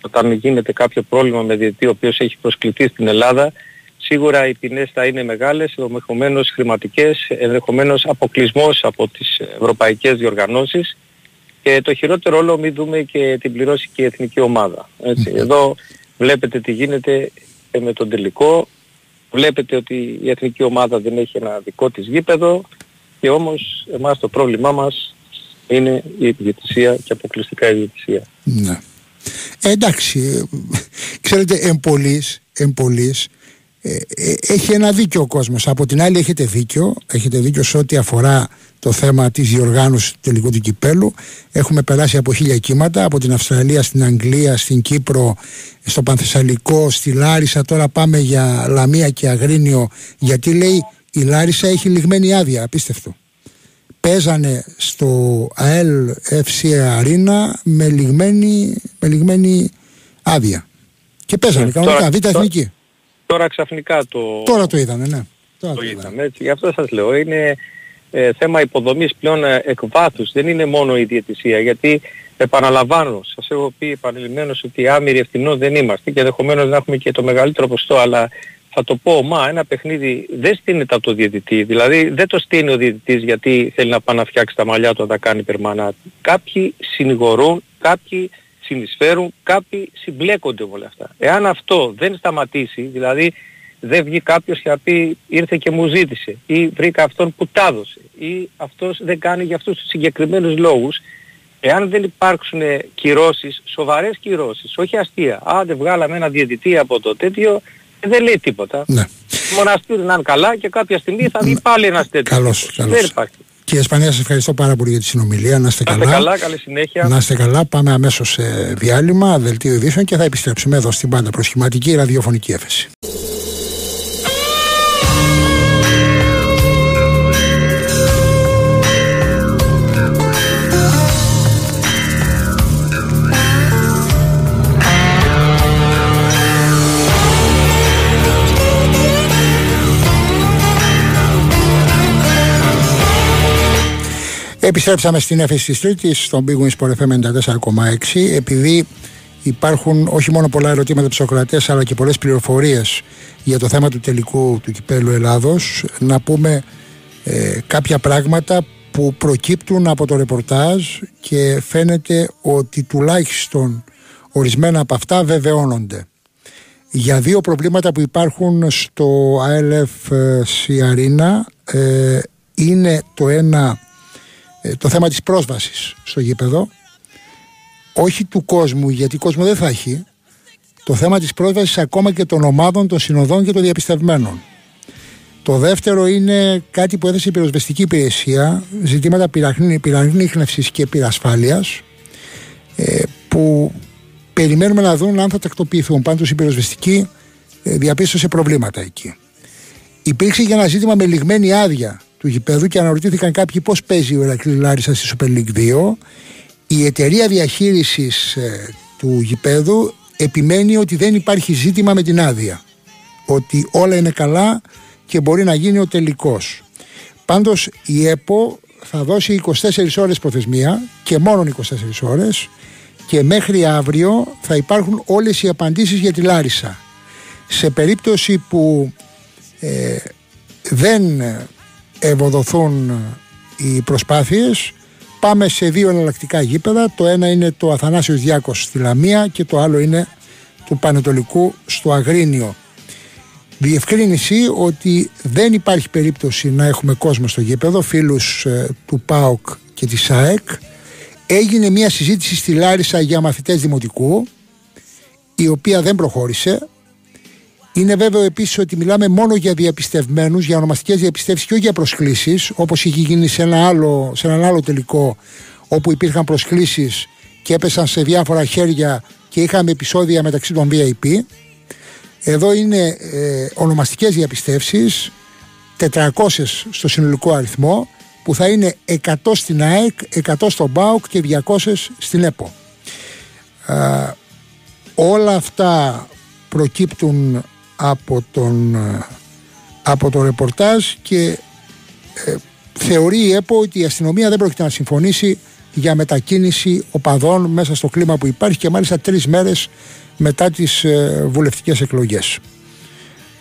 όταν γίνεται κάποιο πρόβλημα με διετή ο οποίος έχει προσκληθεί στην Ελλάδα, σίγουρα οι ποινές θα είναι μεγάλες, ενδεχομένως χρηματικές, ενδεχομένως αποκλεισμός από τις ευρωπαϊκές διοργανώσεις και το χειρότερο όλο μην δούμε και την πληρώσει και η εθνική ομάδα. Έτσι. Εδώ βλέπετε τι γίνεται με τον τελικό. Βλέπετε ότι η εθνική ομάδα δεν έχει ένα δικό της γήπεδο και όμως εμάς το πρόβλημά μας είναι η διαιτησία και αποκλειστικά η διαιτησία. Ναι. Ε, εντάξει, ξέρετε εμπολής, εμπολής ε, ε, έχει ένα δίκιο ο κόσμος. Από την άλλη έχετε δίκιο, έχετε δίκιο σε ό,τι αφορά το θέμα της διοργάνωσης του τελικού του κυπέλου. Έχουμε περάσει από χίλια κύματα, από την Αυστραλία στην Αγγλία, στην Κύπρο, στο Πανθεσσαλικό, στη Λάρισα. Τώρα πάμε για Λαμία και Αγρίνιο, γιατί λέει η Λάρισα έχει λιγμένη άδεια, απίστευτο. Παίζανε στο ΑΕΛ FC Αρίνα με λιγμένη, με λιγμένη άδεια. Και παίζανε κανονικά, β' εθνική. Τώρα ξαφνικά το... Τώρα το είδαμε, ναι. Τώρα το, το είδαμε, έτσι. Γι' αυτό σας λέω, είναι ε, θέμα υποδομής πλέον ε, εκβάθους. Δεν είναι μόνο η διαιτησία, γιατί επαναλαμβάνω, σας έχω πει επανειλημμένως ότι άμυροι ευθυνών δεν είμαστε και ενδεχομένως να έχουμε και το μεγαλύτερο ποστό, αλλά θα το πω, μα ένα παιχνίδι δεν στείνεται από το διαιτητή. Δηλαδή δεν το στείνει ο διαιτητής γιατί θέλει να πάει να φτιάξει τα μαλλιά του να τα κάνει περμανά. Κάποιοι συνηγορούν, κάποιοι συνεισφέρουν, κάποιοι συμπλέκονται με όλα αυτά. Εάν αυτό δεν σταματήσει, δηλαδή δεν βγει κάποιος και να πει ήρθε και μου ζήτησε ή βρήκα αυτόν που τα έδωσε ή αυτός δεν κάνει για αυτούς τους συγκεκριμένους λόγους εάν δεν υπάρξουν κυρώσεις, σοβαρές κυρώσεις, όχι αστεία, άντε βγάλαμε ένα διαιτητή από το τέτοιο, δεν λέει τίποτα. Ναι. Μοναστήρι να είναι καλά και κάποια στιγμή θα βγει πάλι ένας τέτοιος. Καλώς, καλώς. Δεν υπάρχει. Κύριε Σπανία, σας ευχαριστώ πάρα πολύ για τη συνομιλία. Να είστε καλά. Να είστε καλά, καλή συνέχεια. Να είστε καλά. Πάμε αμέσως σε διάλειμμα, δελτίο ειδήσεων και θα επιστρέψουμε εδώ στην πάντα προσχηματική ραδιοφωνική έφεση. Επιστρέψαμε στην έφεση της Τρίτης, στον Big Wings Sport FM 94,6 επειδή υπάρχουν όχι μόνο πολλά ερωτήματα ψοκρατές αλλά και πολλές πληροφορίες για το θέμα του τελικού του κυπέλου Ελλάδος να πούμε ε, κάποια πράγματα που προκύπτουν από το ρεπορτάζ και φαίνεται ότι τουλάχιστον ορισμένα από αυτά βεβαιώνονται. Για δύο προβλήματα που υπάρχουν στο ALF Σιαρίνα ε, είναι το ένα ε, το θέμα της πρόσβασης στο γήπεδο όχι του κόσμου γιατί κόσμο δεν θα έχει το θέμα της πρόσβασης ακόμα και των ομάδων, των συνοδών και των διαπιστευμένων. Το δεύτερο είναι κάτι που έθεσε η πυροσβεστική υπηρεσία, ζητήματα πυραγνίχνευσης και πυρασφάλειας, ε, που περιμένουμε να δουν αν θα τακτοποιηθούν. Πάντως η πυροσβεστική ε, διαπίστωσε προβλήματα εκεί. Υπήρξε και ένα ζήτημα με λιγμένη άδεια του γηπέδου και αναρωτήθηκαν κάποιοι πώς παίζει ο Ερακλής Λάρισας στη Super League 2. Η εταιρεία διαχείρισης ε, του γηπέδου επιμένει ότι δεν υπάρχει ζήτημα με την άδεια. Ότι όλα είναι καλά και μπορεί να γίνει ο τελικός. Πάντως η ΕΠΟ θα δώσει 24 ώρες προθεσμία και μόνο 24 ώρες και μέχρι αύριο θα υπάρχουν όλες οι απαντήσεις για τη Λάρισα. Σε περίπτωση που ε, δεν ευοδοθούν οι προσπάθειες. Πάμε σε δύο εναλλακτικά γήπεδα. Το ένα είναι το Αθανάσιος Διάκος στη Λαμία και το άλλο είναι του Πανετολικού στο Αγρίνιο. Διευκρίνηση ότι δεν υπάρχει περίπτωση να έχουμε κόσμο στο γήπεδο φίλους ε, του ΠΑΟΚ και της ΑΕΚ. Έγινε μια συζήτηση στη Λάρισα για μαθητές δημοτικού η οποία δεν προχώρησε είναι βέβαιο επίσης ότι μιλάμε μόνο για διαπιστευμένους, για ονομαστικές διαπιστεύσεις και όχι για προσκλήσεις, όπως είχε γίνει σε, ένα άλλο, σε έναν άλλο τελικό, όπου υπήρχαν προσκλήσεις και έπεσαν σε διάφορα χέρια και είχαμε επεισόδια μεταξύ των VIP. Εδώ είναι ε, ονομαστικές διαπιστεύσεις, 400 στο συνολικό αριθμό, που θα είναι 100 στην ΑΕΚ, 100 στον ΠΑΟΚ και 200 στην ΕΠΟ. Ε, όλα αυτά προκύπτουν από, τον, ε, από το ρεπορτάζ και ε, θεωρεί η ΕΠΟ ότι η αστυνομία δεν πρόκειται να συμφωνήσει για μετακίνηση οπαδών μέσα στο κλίμα που υπάρχει και μάλιστα τρεις μέρες μετά τις ε, βουλευτικές εκλογές.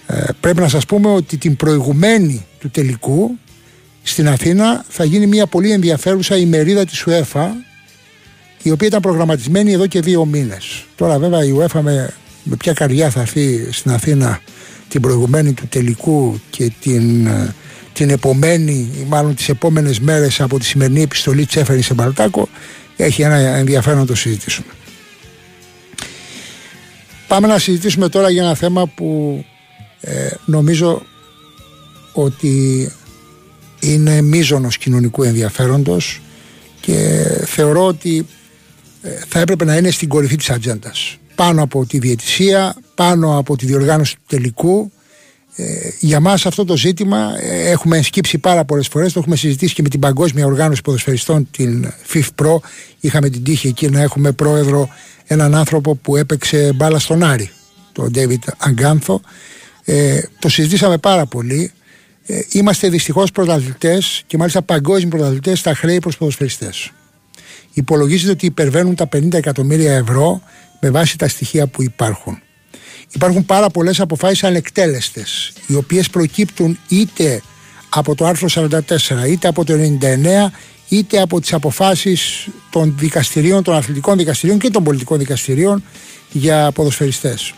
Ε, πρέπει να σας πούμε ότι την προηγουμένη του τελικού στην Αθήνα θα γίνει μια πολύ ενδιαφέρουσα ημερίδα της UEFA η οποία ήταν προγραμματισμένη εδώ και δύο μήνες. Τώρα βέβαια η UEFA με με ποια καρδιά θα έρθει στην Αθήνα την προηγουμένη του τελικού και την, ε, την επομένη ή μάλλον τις επόμενες μέρες από τη σημερινή επιστολή Τσέφερη σε Μπαλτάκο έχει ένα ενδιαφέρον να το συζητήσουμε. Πάμε να συζητήσουμε τώρα για ένα θέμα που ε, νομίζω ότι είναι μίζωνος κοινωνικού ενδιαφέροντος και θεωρώ ότι ε, θα έπρεπε να είναι στην κορυφή της ατζέντας πάνω από τη διαιτησία, πάνω από τη διοργάνωση του τελικού. Ε, για μας αυτό το ζήτημα ε, έχουμε σκύψει πάρα πολλές φορές, το έχουμε συζητήσει και με την Παγκόσμια Οργάνωση Ποδοσφαιριστών, την FIF Pro. Είχαμε την τύχη εκεί να έχουμε πρόεδρο έναν άνθρωπο που έπαιξε μπάλα στον Άρη, τον David Αγκάνθο. Ε, το συζητήσαμε πάρα πολύ. Ε, είμαστε δυστυχώς πρωταθλητές και μάλιστα παγκόσμιοι πρωταθλητές στα χρέη προς ποδοσφαιριστές. Υπολογίζεται ότι υπερβαίνουν τα 50 εκατομμύρια ευρώ με βάση τα στοιχεία που υπάρχουν. Υπάρχουν πάρα πολλές αποφάσεις ανεκτέλεστες, οι οποίες προκύπτουν είτε από το άρθρο 44, είτε από το 99, είτε από τις αποφάσεις των δικαστηρίων, των αθλητικών δικαστηρίων και των πολιτικών δικαστηρίων για ποδοσφαιριστές.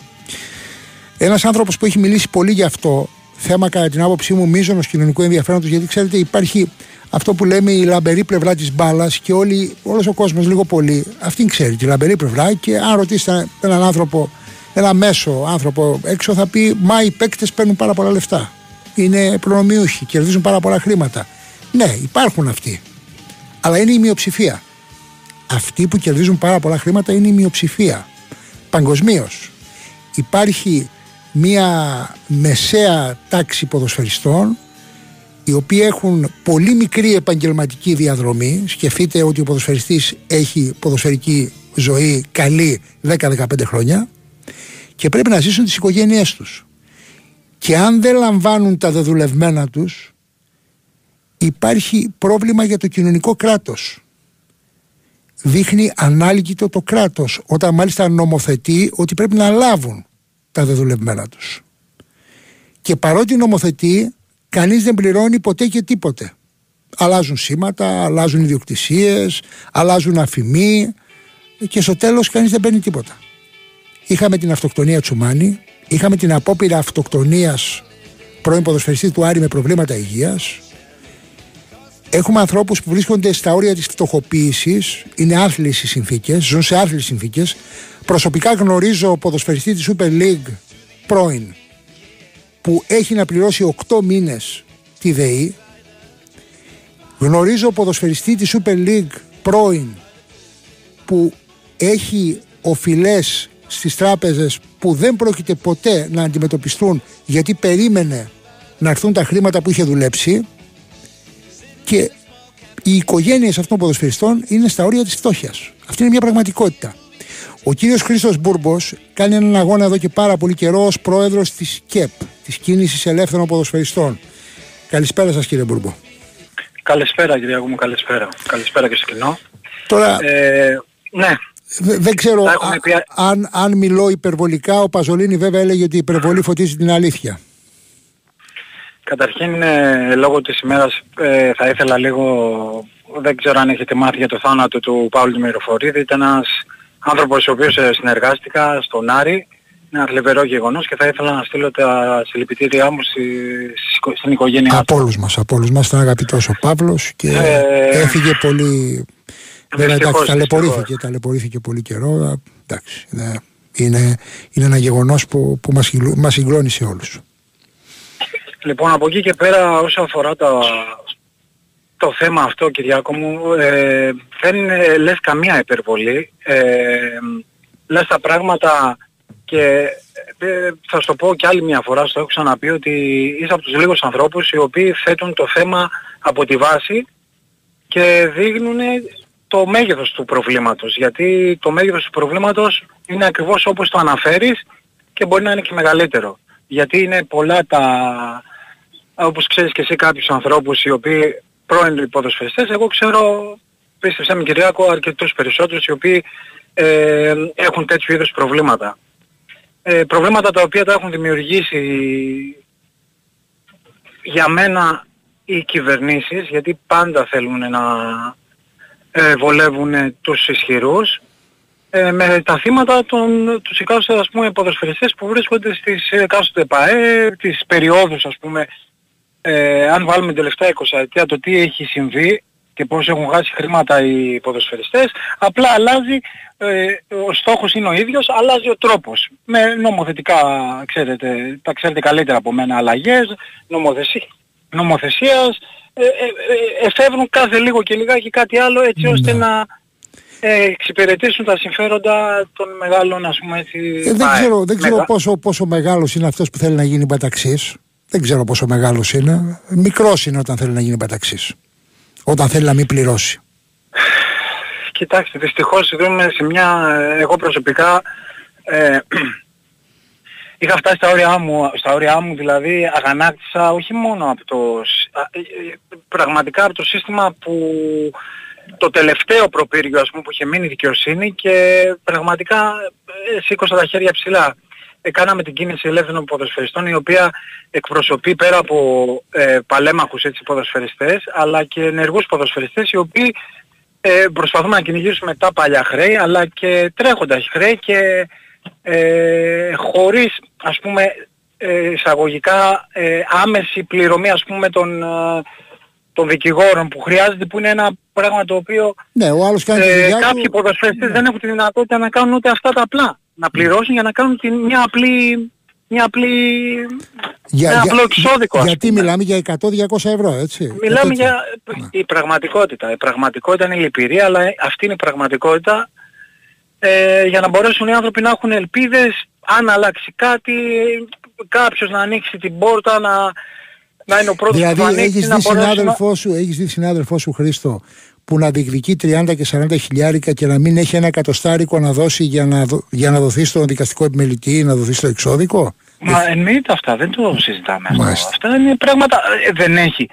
Ένας άνθρωπος που έχει μιλήσει πολύ γι' αυτό, θέμα κατά την άποψή μου μείζωνος κοινωνικού ενδιαφέροντος, γιατί ξέρετε υπάρχει αυτό που λέμε η λαμπερή πλευρά της μπάλας και όλοι, όλος ο κόσμος λίγο πολύ αυτήν ξέρει τη λαμπερή πλευρά και αν ρωτήσετε έναν άνθρωπο, ένα μέσο άνθρωπο έξω θα πει μα οι παίκτες παίρνουν πάρα πολλά λεφτά. Είναι προνομιούχοι, κερδίζουν πάρα πολλά χρήματα. Ναι, υπάρχουν αυτοί. Αλλά είναι η μειοψηφία. Αυτοί που κερδίζουν πάρα πολλά χρήματα είναι η μειοψηφία. Παγκοσμίως. Υπάρχει μια μεσαία τάξη ποδοσφαιριστών οι οποίοι έχουν πολύ μικρή επαγγελματική διαδρομή. Σκεφτείτε ότι ο ποδοσφαιριστής έχει ποδοσφαιρική ζωή καλή 10-15 χρόνια και πρέπει να ζήσουν τις οικογένειές τους. Και αν δεν λαμβάνουν τα δεδουλευμένα τους υπάρχει πρόβλημα για το κοινωνικό κράτος. Δείχνει ανάλγητο το κράτος όταν μάλιστα νομοθετεί ότι πρέπει να λάβουν τα δεδουλευμένα τους. Και παρότι νομοθετεί κανείς δεν πληρώνει ποτέ και τίποτε. Αλλάζουν σήματα, αλλάζουν ιδιοκτησίες, αλλάζουν αφημί και στο τέλος κανείς δεν παίρνει τίποτα. Είχαμε την αυτοκτονία Τσουμάνη, είχαμε την απόπειρα αυτοκτονίας πρώην ποδοσφαιριστής του Άρη με προβλήματα υγείας, Έχουμε ανθρώπους που βρίσκονται στα όρια της φτωχοποίησης, είναι άθλιες οι συνθήκες, ζουν σε άθλιες συνθήκες. Προσωπικά γνωρίζω ποδοσφαιριστή της Super League πρώην που έχει να πληρώσει 8 μήνες τη ΔΕΗ. Γνωρίζω ποδοσφαιριστή της Super League πρώην που έχει οφειλές στις τράπεζες που δεν πρόκειται ποτέ να αντιμετωπιστούν γιατί περίμενε να έρθουν τα χρήματα που είχε δουλέψει και οι οικογένειες αυτών των ποδοσφαιριστών είναι στα όρια της φτώχειας. Αυτή είναι μια πραγματικότητα. Ο κύριος Χρήστος Μπούρμπος κάνει έναν αγώνα εδώ και πάρα πολύ καιρό ως πρόεδρος της ΚΕΠ, της Κίνησης Ελεύθερων Ποδοσφαιριστών. Καλησπέρα σας κύριε Μπούρμπο. Καλησπέρα κύριε μου, καλησπέρα. Καλησπέρα και στο κοινό. Τώρα, ε, ναι. Δεν ξέρω αν, αν μιλώ υπερβολικά, ο Παζολίνη βέβαια έλεγε ότι η υπερβολή φωτίζει την αλήθεια. Καταρχήν, ε, λόγω της ημέρας ε, θα ήθελα λίγο, δεν ξέρω αν έχετε μάθει για το θάνατο του Παύλου Μυροφορίδη, ήταν ένας άνθρωπος ο οποίος ε, συνεργάστηκα στον Άρη, είναι ένα θλιβερό γεγονός και θα ήθελα να στείλω τα συλληπιτήριά μου στην οικογένειά του. Από όλους μας, από όλους μας ήταν αγαπητός ο Παύλος και ε, έφυγε πολύ... Βέβαια εντάξει, ταλαιπωρήθηκε, ταλαιπωρήθηκε πολύ καιρό. Εντάξει, είναι, είναι, είναι ένα γεγονός που, που μας, μας συγκλώνησε όλους. Λοιπόν, από εκεί και πέρα όσο αφορά το, το θέμα αυτό, Κυριάκο μου, ε, δεν είναι, λες καμία υπερβολή. Ε, λες τα πράγματα και ε, θα σου το πω και άλλη μια φορά, στο έχω ξαναπεί, ότι είσαι από τους λίγους ανθρώπους οι οποίοι θέτουν το θέμα από τη βάση και δείχνουν το μέγεθος του προβλήματος. Γιατί το μέγεθος του προβλήματος είναι ακριβώς όπως το αναφέρεις και μπορεί να είναι και μεγαλύτερο. Γιατί είναι πολλά τα, όπως ξέρεις και εσύ κάποιους ανθρώπους οι οποίοι πρώην ποδοσφαιριστές, εγώ ξέρω, πίστεψέ με Κυριάκο, αρκετούς περισσότερους οι οποίοι ε, έχουν τέτοιου είδους προβλήματα. Ε, προβλήματα τα οποία τα έχουν δημιουργήσει για μένα οι κυβερνήσεις, γιατί πάντα θέλουν να ε, βολεύουν τους ισχυρούς, ε, με τα θύματα των, τους εκάστοτε ας πούμε ποδοσφαιριστές που βρίσκονται στις εκάστοτε ΠΑΕ, τις περιόδους ας πούμε ε, αν βάλουμε την τελευταία 20 ετία το τι έχει συμβεί και πώς έχουν χάσει χρήματα οι ποδοσφαιριστές, απλά αλλάζει, ε, ο στόχος είναι ο ίδιος, αλλάζει ο τρόπος. Με νομοθετικά, ξέρετε, τα ξέρετε καλύτερα από μένα, αλλαγές, νομοθεσία, νομοθεσίας, ε, ε, ε, εφεύρουν κάθε λίγο και λιγάκι κάτι άλλο έτσι ναι. ώστε να ε, εξυπηρετήσουν τα συμφέροντα των μεγάλων ας πούμε έτσι... Ε, δεν ξέρω, δεν ξέρω πόσο, πόσο μεγάλος είναι αυτός που θέλει να γίνει παταξής. Δεν ξέρω πόσο μεγάλος είναι. Μικρός είναι όταν θέλει να γίνει παταξή. Όταν θέλει να μην πληρώσει. Κοιτάξτε, δυστυχώς δούμε σε μια... Εγώ προσωπικά ε, <clears throat> είχα φτάσει στα όρια μου, στα όρια μου δηλαδή αγανάκτησα όχι μόνο από το... Ε, ε, πραγματικά από το σύστημα που το τελευταίο προπύργιο ας πούμε που είχε μείνει δικαιοσύνη και πραγματικά ε, σήκωσα τα χέρια ψηλά. Κάναμε την κίνηση ελεύθερων ποδοσφαιριστών η οποία εκπροσωπεί πέρα από ε, παλέμαχους έτσι ποδοσφαιριστές αλλά και ενεργούς ποδοσφαιριστές οι οποίοι ε, προσπαθούμε να κυνηγήσουμε τα παλιά χρέη αλλά και τρέχοντα χρέη και ε, χωρίς ας πούμε ε, εισαγωγικά ε, άμεση πληρωμή ας πούμε των, ε, των δικηγόρων που χρειάζεται που είναι ένα πράγμα το οποίο ναι, ο άλλος κάνει ε, κάποιοι ποδοσφαιριστές ναι. δεν έχουν τη δυνατότητα να κάνουν ούτε αυτά τα απλά. Να πληρώσουν για να κάνουν την, μια απλή μια απλή... Για, ένα απλό εξώδικο. Γιατί μιλάμε για 100-200 ευρώ, έτσι. Μιλάμε για ναι. η πραγματικότητα. Η πραγματικότητα είναι λυπηρή, αλλά αυτή είναι η πραγματικότητα ε, για να μπορέσουν οι άνθρωποι να έχουν ελπίδες, αν αλλάξει κάτι, κάποιος να ανοίξει την πόρτα, να, να είναι ο πρώτος δηλαδή, που θα ανοίξει. Δηλαδή έχεις δει συνάδελφό σου, έχεις δει συνάδελφό σου Χρήστο, που να διεκδικεί 30 και 40 χιλιάρικα και να μην έχει ένα εκατοστάρικο να δώσει για να, για να δοθεί στον δικαστικό επιμελητή ή να δοθεί στο εξώδικο; Μα εννοείται αυτά, δεν το συζητάμε αυτό. Αυτά είναι πράγματα, ε, δεν έχει.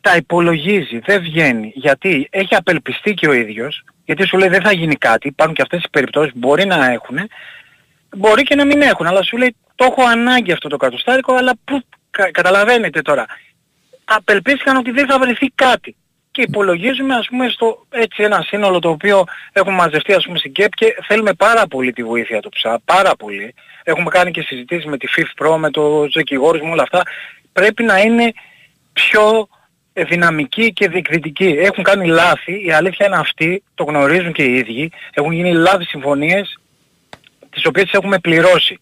Τα υπολογίζει, δεν βγαίνει. Γιατί έχει απελπιστεί και ο ίδιος, γιατί σου λέει δεν θα γίνει κάτι, υπάρχουν και αυτές οι περιπτώσεις που μπορεί να έχουν, μπορεί και να μην έχουν, αλλά σου λέει το έχω ανάγκη αυτό το κατοστάρικο, αλλά που, κα, καταλαβαίνετε τώρα. Απελπίστηκαν ότι δεν θα βρεθεί κάτι και υπολογίζουμε ας πούμε στο έτσι ένα σύνολο το οποίο έχουμε μαζευτεί ας πούμε στην ΚΕΠ και θέλουμε πάρα πολύ τη βοήθεια του ΨΑ, πάρα πολύ. Έχουμε κάνει και συζητήσεις με τη FIF Pro, με το δικηγόρους με όλα αυτά. Πρέπει να είναι πιο δυναμική και διεκδυτική. Έχουν κάνει λάθη, η αλήθεια είναι αυτή, το γνωρίζουν και οι ίδιοι. Έχουν γίνει λάθη συμφωνίες τις οποίες έχουμε πληρώσει.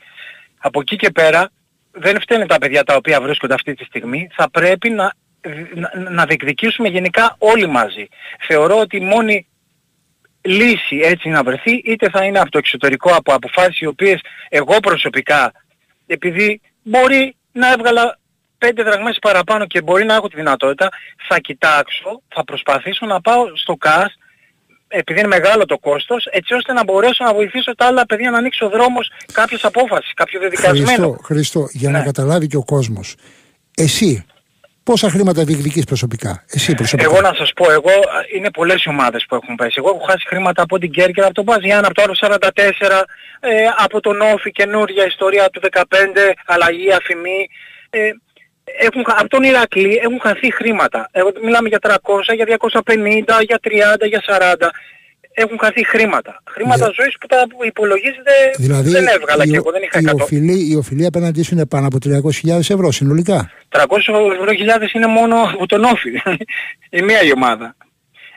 Από εκεί και πέρα δεν φταίνε τα παιδιά τα οποία βρίσκονται αυτή τη στιγμή. Θα πρέπει να να διεκδικήσουμε γενικά όλοι μαζί. Θεωρώ ότι η μόνη λύση έτσι να βρεθεί είτε θα είναι από το εξωτερικό από αποφάσεις οι οποίες εγώ προσωπικά επειδή μπορεί να έβγαλα πέντε δραγμές παραπάνω και μπορεί να έχω τη δυνατότητα θα κοιτάξω, θα προσπαθήσω να πάω στο ΚΑΣ επειδή είναι μεγάλο το κόστος, έτσι ώστε να μπορέσω να βοηθήσω τα άλλα παιδιά να ανοίξει ο δρόμος κάποιες απόφασεις, κάποιο δεδικασμένο. Χρήστο, Χρήστο για να ναι. καταλάβει και ο κόσμος. Εσύ Πόσα χρήματα διεκδικείς προσωπικά, εσύ προσωπικά; Εγώ να σας πω, εγώ είναι πολλές οι ομάδες που έχουν πέσει. Εγώ έχω χάσει χρήματα από την Κέρκυρα, από τον Παζιάν, από το άλλο 44, ε, από τον Όφη, καινούργια ιστορία του 15, αλλαγή, αφημή. Ε, έχουν, από τον Ηρακλή έχουν χαθεί χρήματα. Εγώ, μιλάμε για 300, για 250, για 30, για 40 έχουν χαθεί χρήματα. Χρήματα yeah. ζωής που τα υπολογίζετε δηλαδή, δεν έβγαλα και εγώ, δεν είχα 100. Η οφειλή, η οφειλή απέναντί σου είναι πάνω από 300.000 ευρώ συνολικά. 300.000 είναι μόνο από τον όφη. η μία η ομάδα.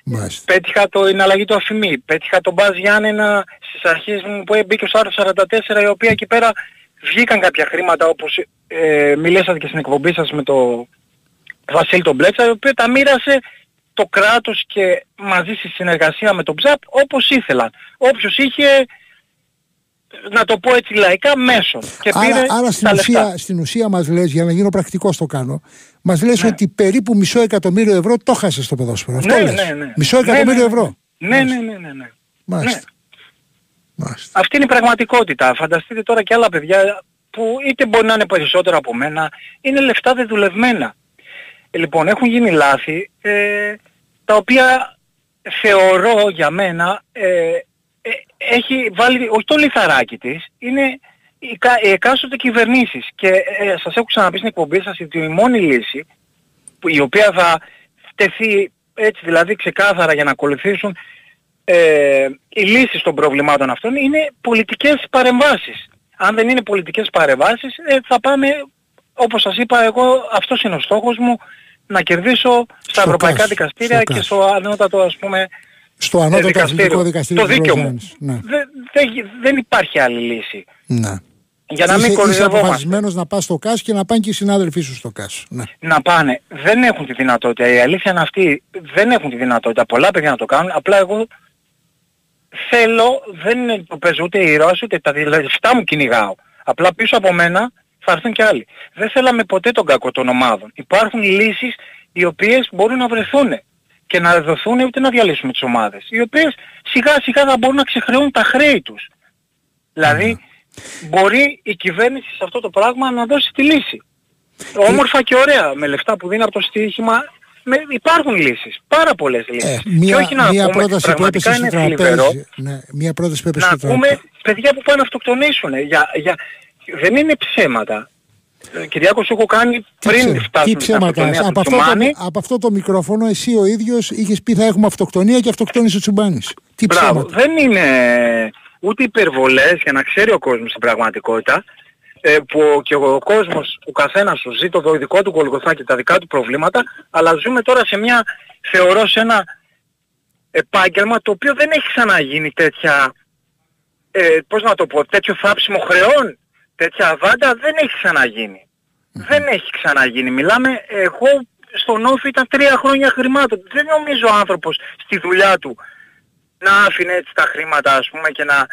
Μάλιστα. Πέτυχα το, την αλλαγή του αφημί. Πέτυχα τον Μπάζ Γιάννενα στις αρχές μου που μπήκε στο άρθρο 44 η οποία εκεί πέρα βγήκαν κάποια χρήματα όπως ε, μιλήσατε και στην εκπομπή σας με το Βασίλη τον Μπλέτσα η οποία τα μοίρασε το κράτος και μαζί στη συνεργασία με τον ΨΑΠ όπως ήθελαν. Όποιος είχε, να το πω έτσι λαϊκά, μέσον. Και άρα, πήρε άρα στην, ουσία, στην ουσία μας λες, για να γίνω πρακτικός το κάνω, μας λες ναι. ότι περίπου μισό εκατομμύριο ευρώ το χάσες στο ποδόσφαιρο. Αυτό ναι, λες. Ναι, ναι. Μισό ναι, εκατομμύριο ναι, ευρώ. Ναι, ναι, ναι, ναι. ναι. Μάλιστα. Ναι. Μάλιστα. Αυτή είναι η πραγματικότητα. Φανταστείτε τώρα και άλλα παιδιά που είτε μπορεί να είναι περισσότερα από μένα, είναι λεφτά δεδουλευμένα. Ε, λοιπόν, έχουν γίνει λάθη ε, τα οποία θεωρώ για μένα ε, ε, έχει βάλει, όχι το λιθαράκι της, είναι οι, οι εκάστοτε κυβερνήσεις. Και ε, σας έχω ξαναπεί στην εκπομπή σας ότι η μόνη λύση, που, η οποία θα τεθεί έτσι δηλαδή ξεκάθαρα για να ακολουθήσουν ε, οι λύσεις των προβλημάτων αυτών, είναι πολιτικές παρεμβάσεις. Αν δεν είναι πολιτικές παρεμβάσεις, ε, θα πάμε, όπως σας είπα εγώ, αυτός είναι ο στόχος μου, να κερδίσω στα ευρωπαϊκά δικαστήρια και στο ανώτατο ας πούμε στο ανώτατο δικαστήριο. δικαστήριο το δίκαιο μου. Ναι. Δεν, δεν υπάρχει άλλη λύση. Ναι. Για να μην Είσαι αποφασισμένος να πας στο ΚΑΣ και να πάνε και οι συνάδελφοί σου στο ΚΑΣ. Ναι. Να πάνε. Δεν έχουν τη δυνατότητα. Η αλήθεια είναι αυτή. Δεν έχουν τη δυνατότητα. Πολλά παιδιά να το κάνουν. Απλά εγώ θέλω, δεν το παίζω ούτε η Ρώση ούτε τα λεφτά μου κυνηγάω. Απλά πίσω από μένα θα έρθουν και άλλοι. Δεν θέλαμε ποτέ τον κακό των ομάδων. Υπάρχουν λύσεις οι οποίες μπορούν να βρεθούν και να δοθούν ούτε να διαλύσουμε τις ομάδες. Οι οποίες σιγά σιγά θα μπορούν να ξεχρεούν τα χρέη τους. Δηλαδή μπορεί η κυβέρνηση σε αυτό το πράγμα να δώσει τη λύση. Όμορφα και ωραία, με λεφτά που δίνει από το στοίχημα, με, υπάρχουν λύσεις, πάρα πολλές ε, λύσεις. Ε, μία, και όχι να μία πούμε, πρόταση που έπεσε στο τραπέζι. Ναι, μία πρόταση που έπεσε να πούμε παιδιά που πάνε να αυτοκτονήσουν. Για, για, δεν είναι ψέματα. Ε, Κυριάκος, σου έχω κάνει τι πριν ψε... φτάσουμε τι ψέματα; Από, αυτό το, από αυτό το μικρόφωνο εσύ ο ίδιος είχες πει θα έχουμε αυτοκτονία και αυτοκτόνησε ο Τσουμπάνης. Τι Μπράβο, ψέματα; Δεν είναι ούτε υπερβολές για να ξέρει ο κόσμος την πραγματικότητα ε, που και ο, ο κόσμος, ο καθένας σου ζει το δικό του κολγοθά και τα δικά του προβλήματα αλλά ζούμε τώρα σε μια, θεωρώ σε ένα επάγγελμα το οποίο δεν έχει ξαναγίνει τέτοια, ε, πώς να το πω, τέτοιο θάψιμο χρεών, τέτοια αβάντα δεν έχει ξαναγίνει. Δεν έχει ξαναγίνει. Μιλάμε, εγώ στον Όφη ήταν τρία χρόνια χρημάτων. Δεν νομίζω ο άνθρωπος στη δουλειά του να άφηνε έτσι τα χρήματα ας πούμε και να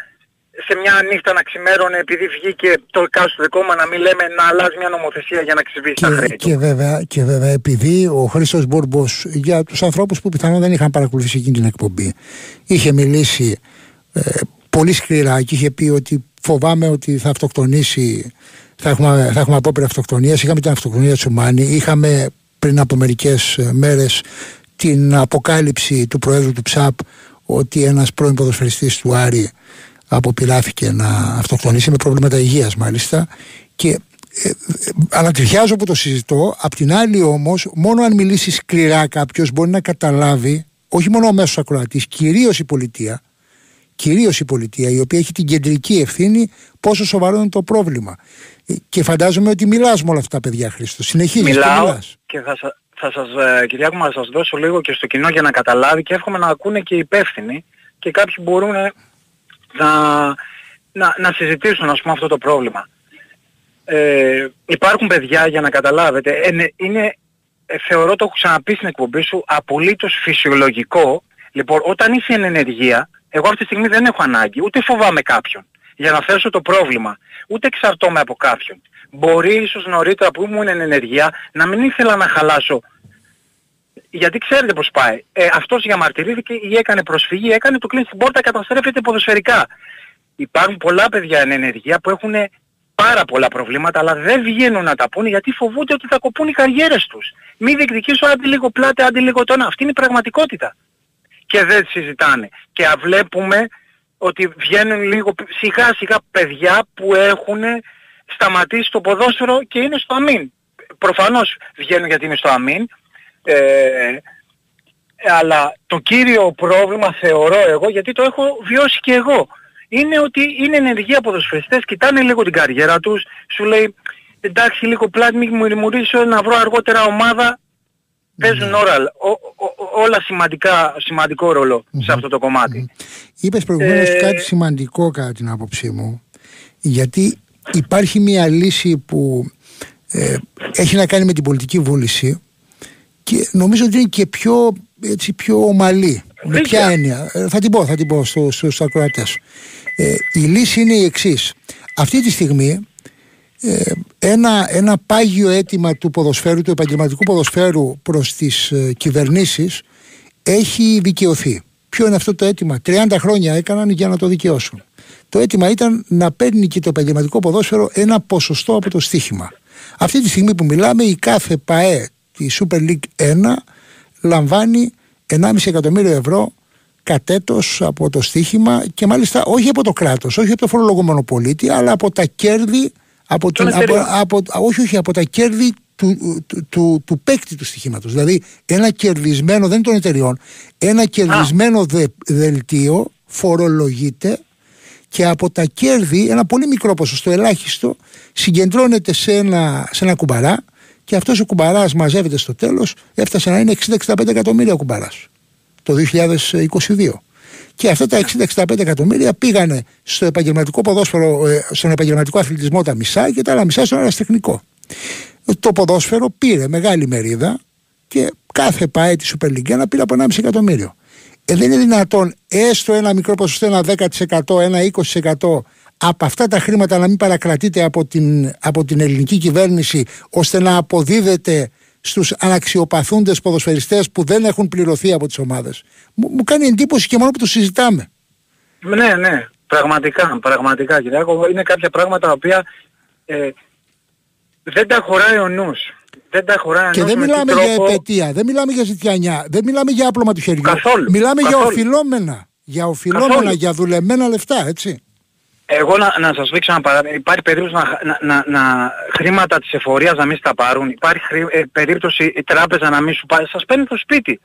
σε μια νύχτα να ξημέρωνε επειδή βγήκε το εκάστοτε κόμμα να μην λέμε να αλλάζει μια νομοθεσία για να ξεβήσει τα χρέη και βέβαια, και βέβαια επειδή ο Χρήστος Μπούρμπος για τους ανθρώπους που πιθανόν δεν είχαν παρακολουθήσει εκείνη την εκπομπή είχε μιλήσει ε, πολύ σκληρά και είχε πει ότι φοβάμαι ότι θα αυτοκτονήσει θα έχουμε, θα έχουμε απόπειρα αυτοκτονίας. Είχαμε την αυτοκτονία Τσουμάνη είχαμε πριν από μερικές ε, μέρες την αποκάλυψη του Προέδρου του ΨΑΠ ότι ένας πρώην ποδοσφαιριστής του Άρη αποπειράθηκε να αυτοκτονήσει με προβλήματα υγείας μάλιστα. Και ε, ε, ανατριχιάζω που το συζητώ. Απ' την άλλη όμως μόνο αν μιλήσει σκληρά κάποιος μπορεί να καταλάβει όχι μόνο ο μέσος ακροατής κυρίως η πολιτεία κυρίως η πολιτεία, η οποία έχει την κεντρική ευθύνη πόσο σοβαρό είναι το πρόβλημα. Ε, και φαντάζομαι ότι μιλάς με όλα αυτά τα παιδιά, Χρήστο. Συνεχίζεις Μιλάω και μιλάς. Και θα, θα σας, ε, Κυριάκο, να σας δώσω λίγο και στο κοινό για να καταλάβει και εύχομαι να ακούνε και οι υπεύθυνοι και κάποιοι μπορούν να, να, να συζητήσουν ας πούμε αυτό το πρόβλημα. Ε, υπάρχουν παιδιά για να καταλάβετε, ε, είναι, ε, θεωρώ το έχω ξαναπεί στην εκπομπή σου, απολύτως φυσιολογικό. Λοιπόν, όταν είσαι εν ενεργεία, εγώ αυτή τη στιγμή δεν έχω ανάγκη, ούτε φοβάμαι κάποιον για να θέσω το πρόβλημα, ούτε εξαρτώμαι από κάποιον. Μπορεί ίσως νωρίτερα που ήμουν εν ενεργεία να μην ήθελα να χαλάσω γιατί ξέρετε πώς πάει. Ε, αυτός διαμαρτυρήθηκε ή έκανε προσφυγή, έκανε το κλείνει στην πόρτα, καταστρέφεται ποδοσφαιρικά. Υπάρχουν πολλά παιδιά εν ενεργεία που έχουν πάρα πολλά προβλήματα, αλλά δεν βγαίνουν να τα πούνε γιατί φοβούνται ότι θα κοπούν οι καριέρες τους. Μη διεκδικήσω άντι λίγο πλάτη, άντι λίγο τόνα. Αυτή είναι η πραγματικότητα. Και δεν συζητάνε. Και βλέπουμε ότι βγαίνουν λίγο σιγά σιγά παιδιά που έχουν σταματήσει το ποδόσφαιρο και είναι στο αμήν. Προφανώς βγαίνουν γιατί είναι στο αμήν, ε, αλλά το κύριο πρόβλημα θεωρώ εγώ, γιατί το έχω βιώσει και εγώ, είναι ότι είναι ενεργοί ποδοσφαιριστές, κοιτάνε λίγο την καριέρα τους, σου λέει εντάξει λίγο πλάτη μη μου ρημουρίσω να βρω αργότερα ομάδα, παίζουν ναι. όλα, όλα σημαντικά, σημαντικό σε αυτό το κομμάτι. Είπες προηγουμένως ε... κάτι σημαντικό κατά την άποψή μου, γιατί υπάρχει μια λύση που ε, έχει να κάνει με την πολιτική βούληση και νομίζω ότι είναι και πιο, έτσι, πιο ομαλή. Με ποια έννοια; Ε, θα την πω, θα την πω στους, στους ακροατές. Ε, η λύση είναι η εξής. Αυτή τη στιγμή ε, ένα, ένα πάγιο αίτημα του ποδοσφαίρου, του επαγγελματικού ποδοσφαίρου προς τις ε, κυβερνήσεις έχει δικαιωθεί. Ποιο είναι αυτό το αίτημα; 30 χρόνια έκαναν για να το δικαιώσουν. Το αίτημα ήταν να παίρνει και το επαγγελματικό ποδόσφαιρο ένα ποσοστό από το στοίχημα. Αυτή τη στιγμή που μιλάμε η κάθε ΠαΕ η Super League 1 λαμβάνει 1,5 εκατομμύριο ευρώ κατέτος από το στοίχημα και μάλιστα όχι από το κράτος, όχι από το φορολογούμενο πολίτη, αλλά από τα κέρδη, από την, από, από, όχι, όχι, από τα κέρδη του, του, του, του παίκτη του στοιχήματος. Δηλαδή ένα κερδισμένο, δεν είναι των εταιριών, ένα κερδισμένο δε, δελτίο φορολογείται και από τα κέρδη ένα πολύ μικρό ποσοστό, ελάχιστο, συγκεντρώνεται σε ένα, σε ένα κουμπαρά και αυτός ο κουμπαράς μαζεύεται στο τέλος, έφτασε να είναι 60-65 εκατομμύρια ο κουμπαράς το 2022. Και αυτά τα 60-65 εκατομμύρια πήγανε στο επαγγελματικό ποδόσφαιρο, ε, στον επαγγελματικό αθλητισμό τα μισά και τα άλλα μισά στον αεραστεχνικό. Το ποδόσφαιρο πήρε μεγάλη μερίδα και κάθε ΠΑΕ της Super League πήρε από 1,5 εκατομμύριο. Ε, δεν είναι δυνατόν έστω ένα μικρό ποσοστό, ένα 10%, ένα 20% από αυτά τα χρήματα να μην παρακρατείτε από την, από την ελληνική κυβέρνηση ώστε να αποδίδεται στους αναξιοπαθούντες ποδοσφαιριστές που δεν έχουν πληρωθεί από τις ομάδες. Μου, μου κάνει εντύπωση και μόνο που το συζητάμε. Ναι, ναι. Πραγματικά, πραγματικά Κυριάκο. Είναι κάποια πράγματα τα οποία ε, δεν τα χωράει ο νους. Δεν τα χωράει Και δεν μιλάμε για επαιτία, δεν μιλάμε για ζητιανιά, δεν μιλάμε για άπλωμα του χεριού. Καθόλου. Μιλάμε για οφειλόμενα. Για οφειλόμενα, για δουλεμένα λεφτά, έτσι. Εγώ να, να σας δείξω ένα παράδειγμα. Υπάρχει περίπτωση να, να, να, να χρήματα της εφορίας να μην στα πάρουν. Υπάρχει ε, περίπτωση η τράπεζα να μην σου πάρει. Σας παίρνει το σπίτι.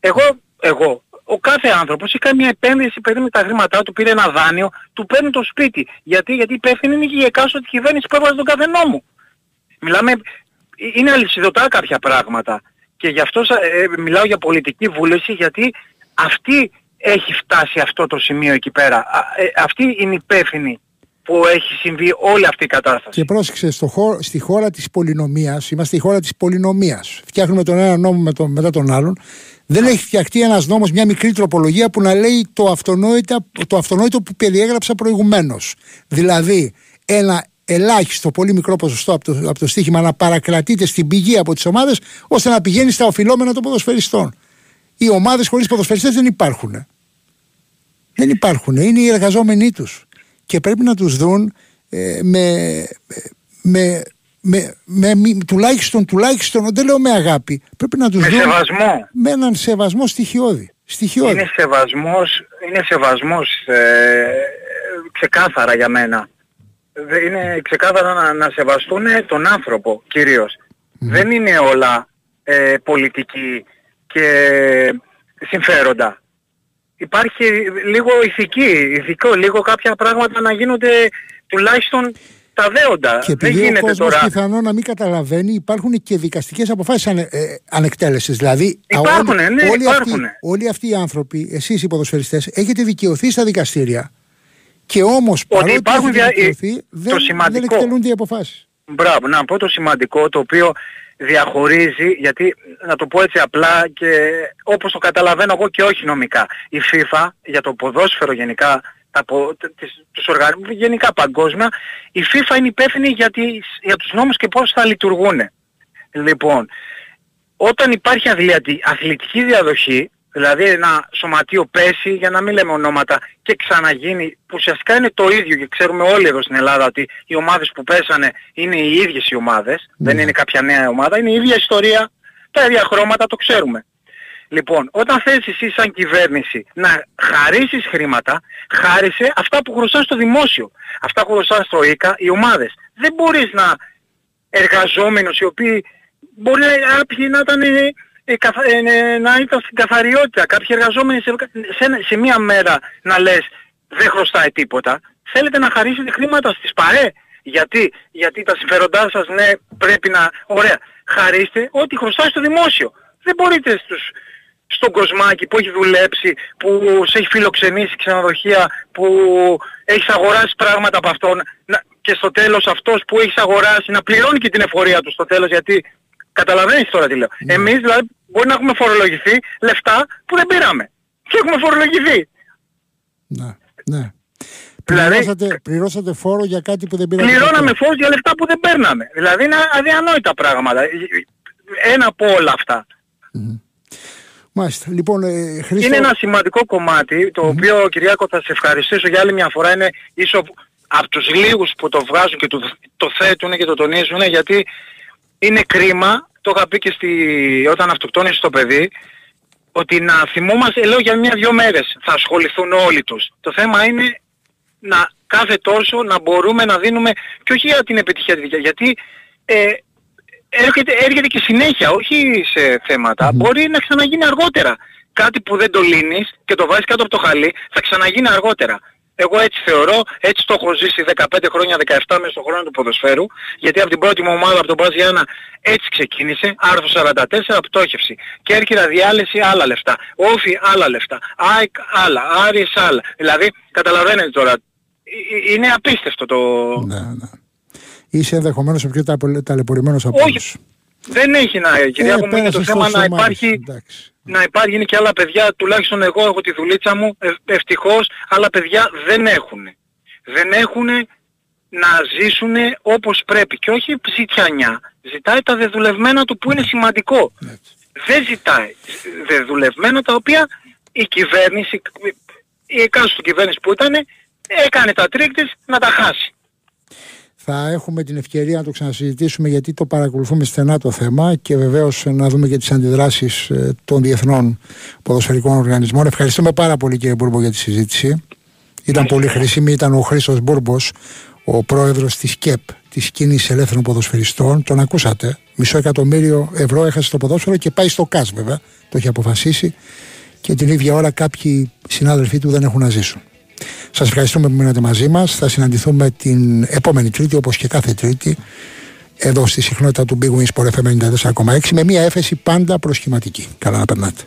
Εγώ, εγώ, ο κάθε άνθρωπος είχε κάνει μια επένδυση, παίρνει τα χρήματά του, πήρε ένα δάνειο, του παίρνει το σπίτι. Γιατί, γιατί υπεύθυνη είναι η εκάστοτε κυβέρνησης που έβαζε τον κάθε νόμο. Μιλάμε, ε, είναι αλυσιδωτά κάποια πράγματα. Και γι' αυτό ε, μιλάω για πολιτική βούληση γιατί αυτή έχει φτάσει αυτό το σημείο εκεί πέρα. Ε, αυτή είναι υπεύθυνη που έχει συμβεί όλη αυτή η κατάσταση. Και πρόσεξε, στο χώρο, στη χώρα της πολυνομίας, είμαστε η χώρα της πολυνομίας. Φτιάχνουμε τον ένα νόμο με τον, μετά τον άλλον. Δεν έχει φτιαχτεί ένας νόμος, μια μικρή τροπολογία που να λέει το αυτονόητο, το αυτονόητο που περιέγραψα προηγουμένως. Δηλαδή, ένα ελάχιστο, πολύ μικρό ποσοστό από το, από το στοίχημα να παρακρατείται στην πηγή από τις ομάδες ώστε να πηγαίνει στα οφειλόμενα των ποδοσφαιριστών. Οι ομάδες χωρίς ποδοσφαιριστές δεν υπάρχουν. Δεν υπάρχουν. Είναι οι εργαζόμενοι τους. Και πρέπει να τους δουν ε, με, με, με, με, τουλάχιστον, τουλάχιστον, δεν λέω με αγάπη, πρέπει να τους με δουν σεβασμό. με έναν σεβασμό στοιχειώδη. στοιχειώδη. Είναι σεβασμός, είναι σεβασμός ε, ξεκάθαρα για μένα. Είναι ξεκάθαρα να, να σεβαστούν τον άνθρωπο Δεν είναι όλα ε, πολιτική και συμφέροντα υπάρχει λίγο ηθική, ηθικό, λίγο κάποια πράγματα να γίνονται τουλάχιστον τα δέοντα. Και Δεν γίνεται ο κόσμος τώρα. πιθανό να μην καταλαβαίνει, υπάρχουν και δικαστικές αποφάσεις ανε, ε, ανεκτέλεσες. Δηλαδή, υπάρχουν, όλοι, ναι, όλοι, υπάρχουν. Αυτοί, όλοι αυτοί οι άνθρωποι, εσείς οι ποδοσφαιριστές, έχετε δικαιωθεί στα δικαστήρια. Και όμως παρότι υπάρχουν έχετε δικαιωθεί, δεν, δεν εκτελούνται οι αποφάσεις. Μπράβο, να πω το σημαντικό το οποίο διαχωρίζει, γιατί να το πω έτσι απλά και όπως το καταλαβαίνω εγώ και όχι νομικά. Η FIFA για το ποδόσφαιρο γενικά, τα, τους οργανισμούς γενικά παγκόσμια, η FIFA είναι υπεύθυνη για, τις, για τους νόμους και πώς θα λειτουργούν. Λοιπόν, όταν υπάρχει αθλητική διαδοχή, δηλαδή ένα σωματείο πέσει, για να μην λέμε ονόματα, και ξαναγίνει, που ουσιαστικά είναι το ίδιο και ξέρουμε όλοι εδώ στην Ελλάδα ότι οι ομάδες που πέσανε είναι οι ίδιες οι ομάδες, ναι. δεν είναι κάποια νέα ομάδα, είναι η ίδια ιστορία, τα ίδια χρώματα, το ξέρουμε. Λοιπόν, όταν θες εσύ σαν κυβέρνηση να χαρίσεις χρήματα, χάρισε αυτά που χρωστάς στο δημόσιο. Αυτά που χρωστάς στο ΙΚΑ, οι ομάδες. Δεν μπορείς να εργαζόμενους οι οποίοι μπορεί να, να ήταν ε, ε, να ήταν στην καθαριότητα. Κάποιοι εργαζόμενοι σε, σε, σε μία μέρα να λες δεν χρωστάει τίποτα. Θέλετε να χαρίσετε χρήματα στις ΠΑΕ. Γιατί, γιατί τα συμφέροντά σας ναι πρέπει να... Ωραία. Χαρίστε ό,τι χρωστάει στο δημόσιο. Δεν μπορείτε στους, στον κοσμάκι που έχει δουλέψει, που σε έχει φιλοξενήσει ξενοδοχεία, που έχεις αγοράσει πράγματα από αυτόν να, και στο τέλος αυτός που έχεις αγοράσει να πληρώνει και την εφορία του στο τέλος γιατί καταλαβαίνεις τώρα τι λέω. Ναι. Εμείς δηλαδή μπορεί να έχουμε φορολογηθεί λεφτά που δεν πήραμε. Και έχουμε φορολογηθεί. Ναι, ναι. Δηλαδή, πληρώσατε, πληρώσατε φόρο για κάτι που δεν πήραμε. Πληρώναμε φόρο για λεφτά που δεν παίρναμε. Δηλαδή είναι αδιανόητα πράγματα. Ένα από όλα αυτά. Mm-hmm. Μάλιστα. Λοιπόν, ε, Χρήστο... Είναι ένα σημαντικό κομμάτι, το mm-hmm. οποίο Κυριάκο θα σε ευχαριστήσω για άλλη μια φορά. Είναι ίσο από τους λίγους που το βγάζουν και το, το θέτουν και το τονίζουν γιατί είναι κρίμα το είχα πει και στη, όταν αυτοκτόνησε το παιδί, ότι να θυμόμαστε, λέω για μια-δυο μέρες θα ασχοληθούν όλοι τους. Το θέμα είναι να κάθε τόσο να μπορούμε να δίνουμε, και όχι για την επιτυχία της γιατί ε, έρχεται, έρχεται και συνέχεια, όχι σε θέματα, μπορεί να ξαναγίνει αργότερα. Κάτι που δεν το λύνεις και το βάζεις κάτω από το χαλί, θα ξαναγίνει αργότερα. Εγώ έτσι θεωρώ, έτσι το έχω ζήσει 15 χρόνια, 17 μέσα στον χρόνο του ποδοσφαίρου, γιατί από την πρώτη μου ομάδα, από τον Μπάζ Γιάννα, έτσι ξεκίνησε, άρθρο 44, πτώχευση. Κέρκυρα διάλυση, άλλα λεφτά. Όφι, άλλα λεφτά. ΑΕΚ, άλλα. Άρης, άλλα. Δηλαδή, καταλαβαίνετε τώρα, ε, ε, είναι απίστευτο το... Ναι, ναι. Είσαι ενδεχομένως πιο ταλαιπωρημένος από Όχι, δεν έχει να, κυρία ε, μου, είναι το θέμα να υπάρχει... Εντάξει να υπάρχει είναι και άλλα παιδιά, τουλάχιστον εγώ έχω τη δουλίτσα μου, ε, ευτυχώς άλλα παιδιά δεν έχουν. Δεν έχουν να ζήσουν όπως πρέπει και όχι ζητιανιά. Ζητάει τα δεδουλευμένα του που είναι σημαντικό. Δεν ζητάει δεδουλευμένα τα οποία η κυβέρνηση, η εκάστοτε κυβέρνηση που ήταν, έκανε τα τρικ να τα χάσει θα έχουμε την ευκαιρία να το ξανασυζητήσουμε γιατί το παρακολουθούμε στενά το θέμα και βεβαίως να δούμε και τις αντιδράσεις ε, των διεθνών ποδοσφαιρικών οργανισμών. Ευχαριστούμε πάρα πολύ κύριε Μπούρμπο για τη συζήτηση. Ήταν πολύ χρήσιμη, ήταν ο Χρήστος Μπούρμπος, ο πρόεδρος της ΚΕΠ, της Κίνησης Ελεύθερων Ποδοσφαιριστών. Τον ακούσατε, μισό εκατομμύριο ευρώ έχασε το ποδόσφαιρο και πάει στο CAS βέβαια, το έχει αποφασίσει και την ίδια ώρα κάποιοι συνάδελφοί του δεν έχουν να ζήσουν. Σας ευχαριστούμε που μείνατε μαζί μας. Θα συναντηθούμε την επόμενη Τρίτη, όπως και κάθε Τρίτη, εδώ στη συχνότητα του Big Wings Sport FM 94,6 με μια έφεση πάντα προσχηματική. Καλά να περνάτε.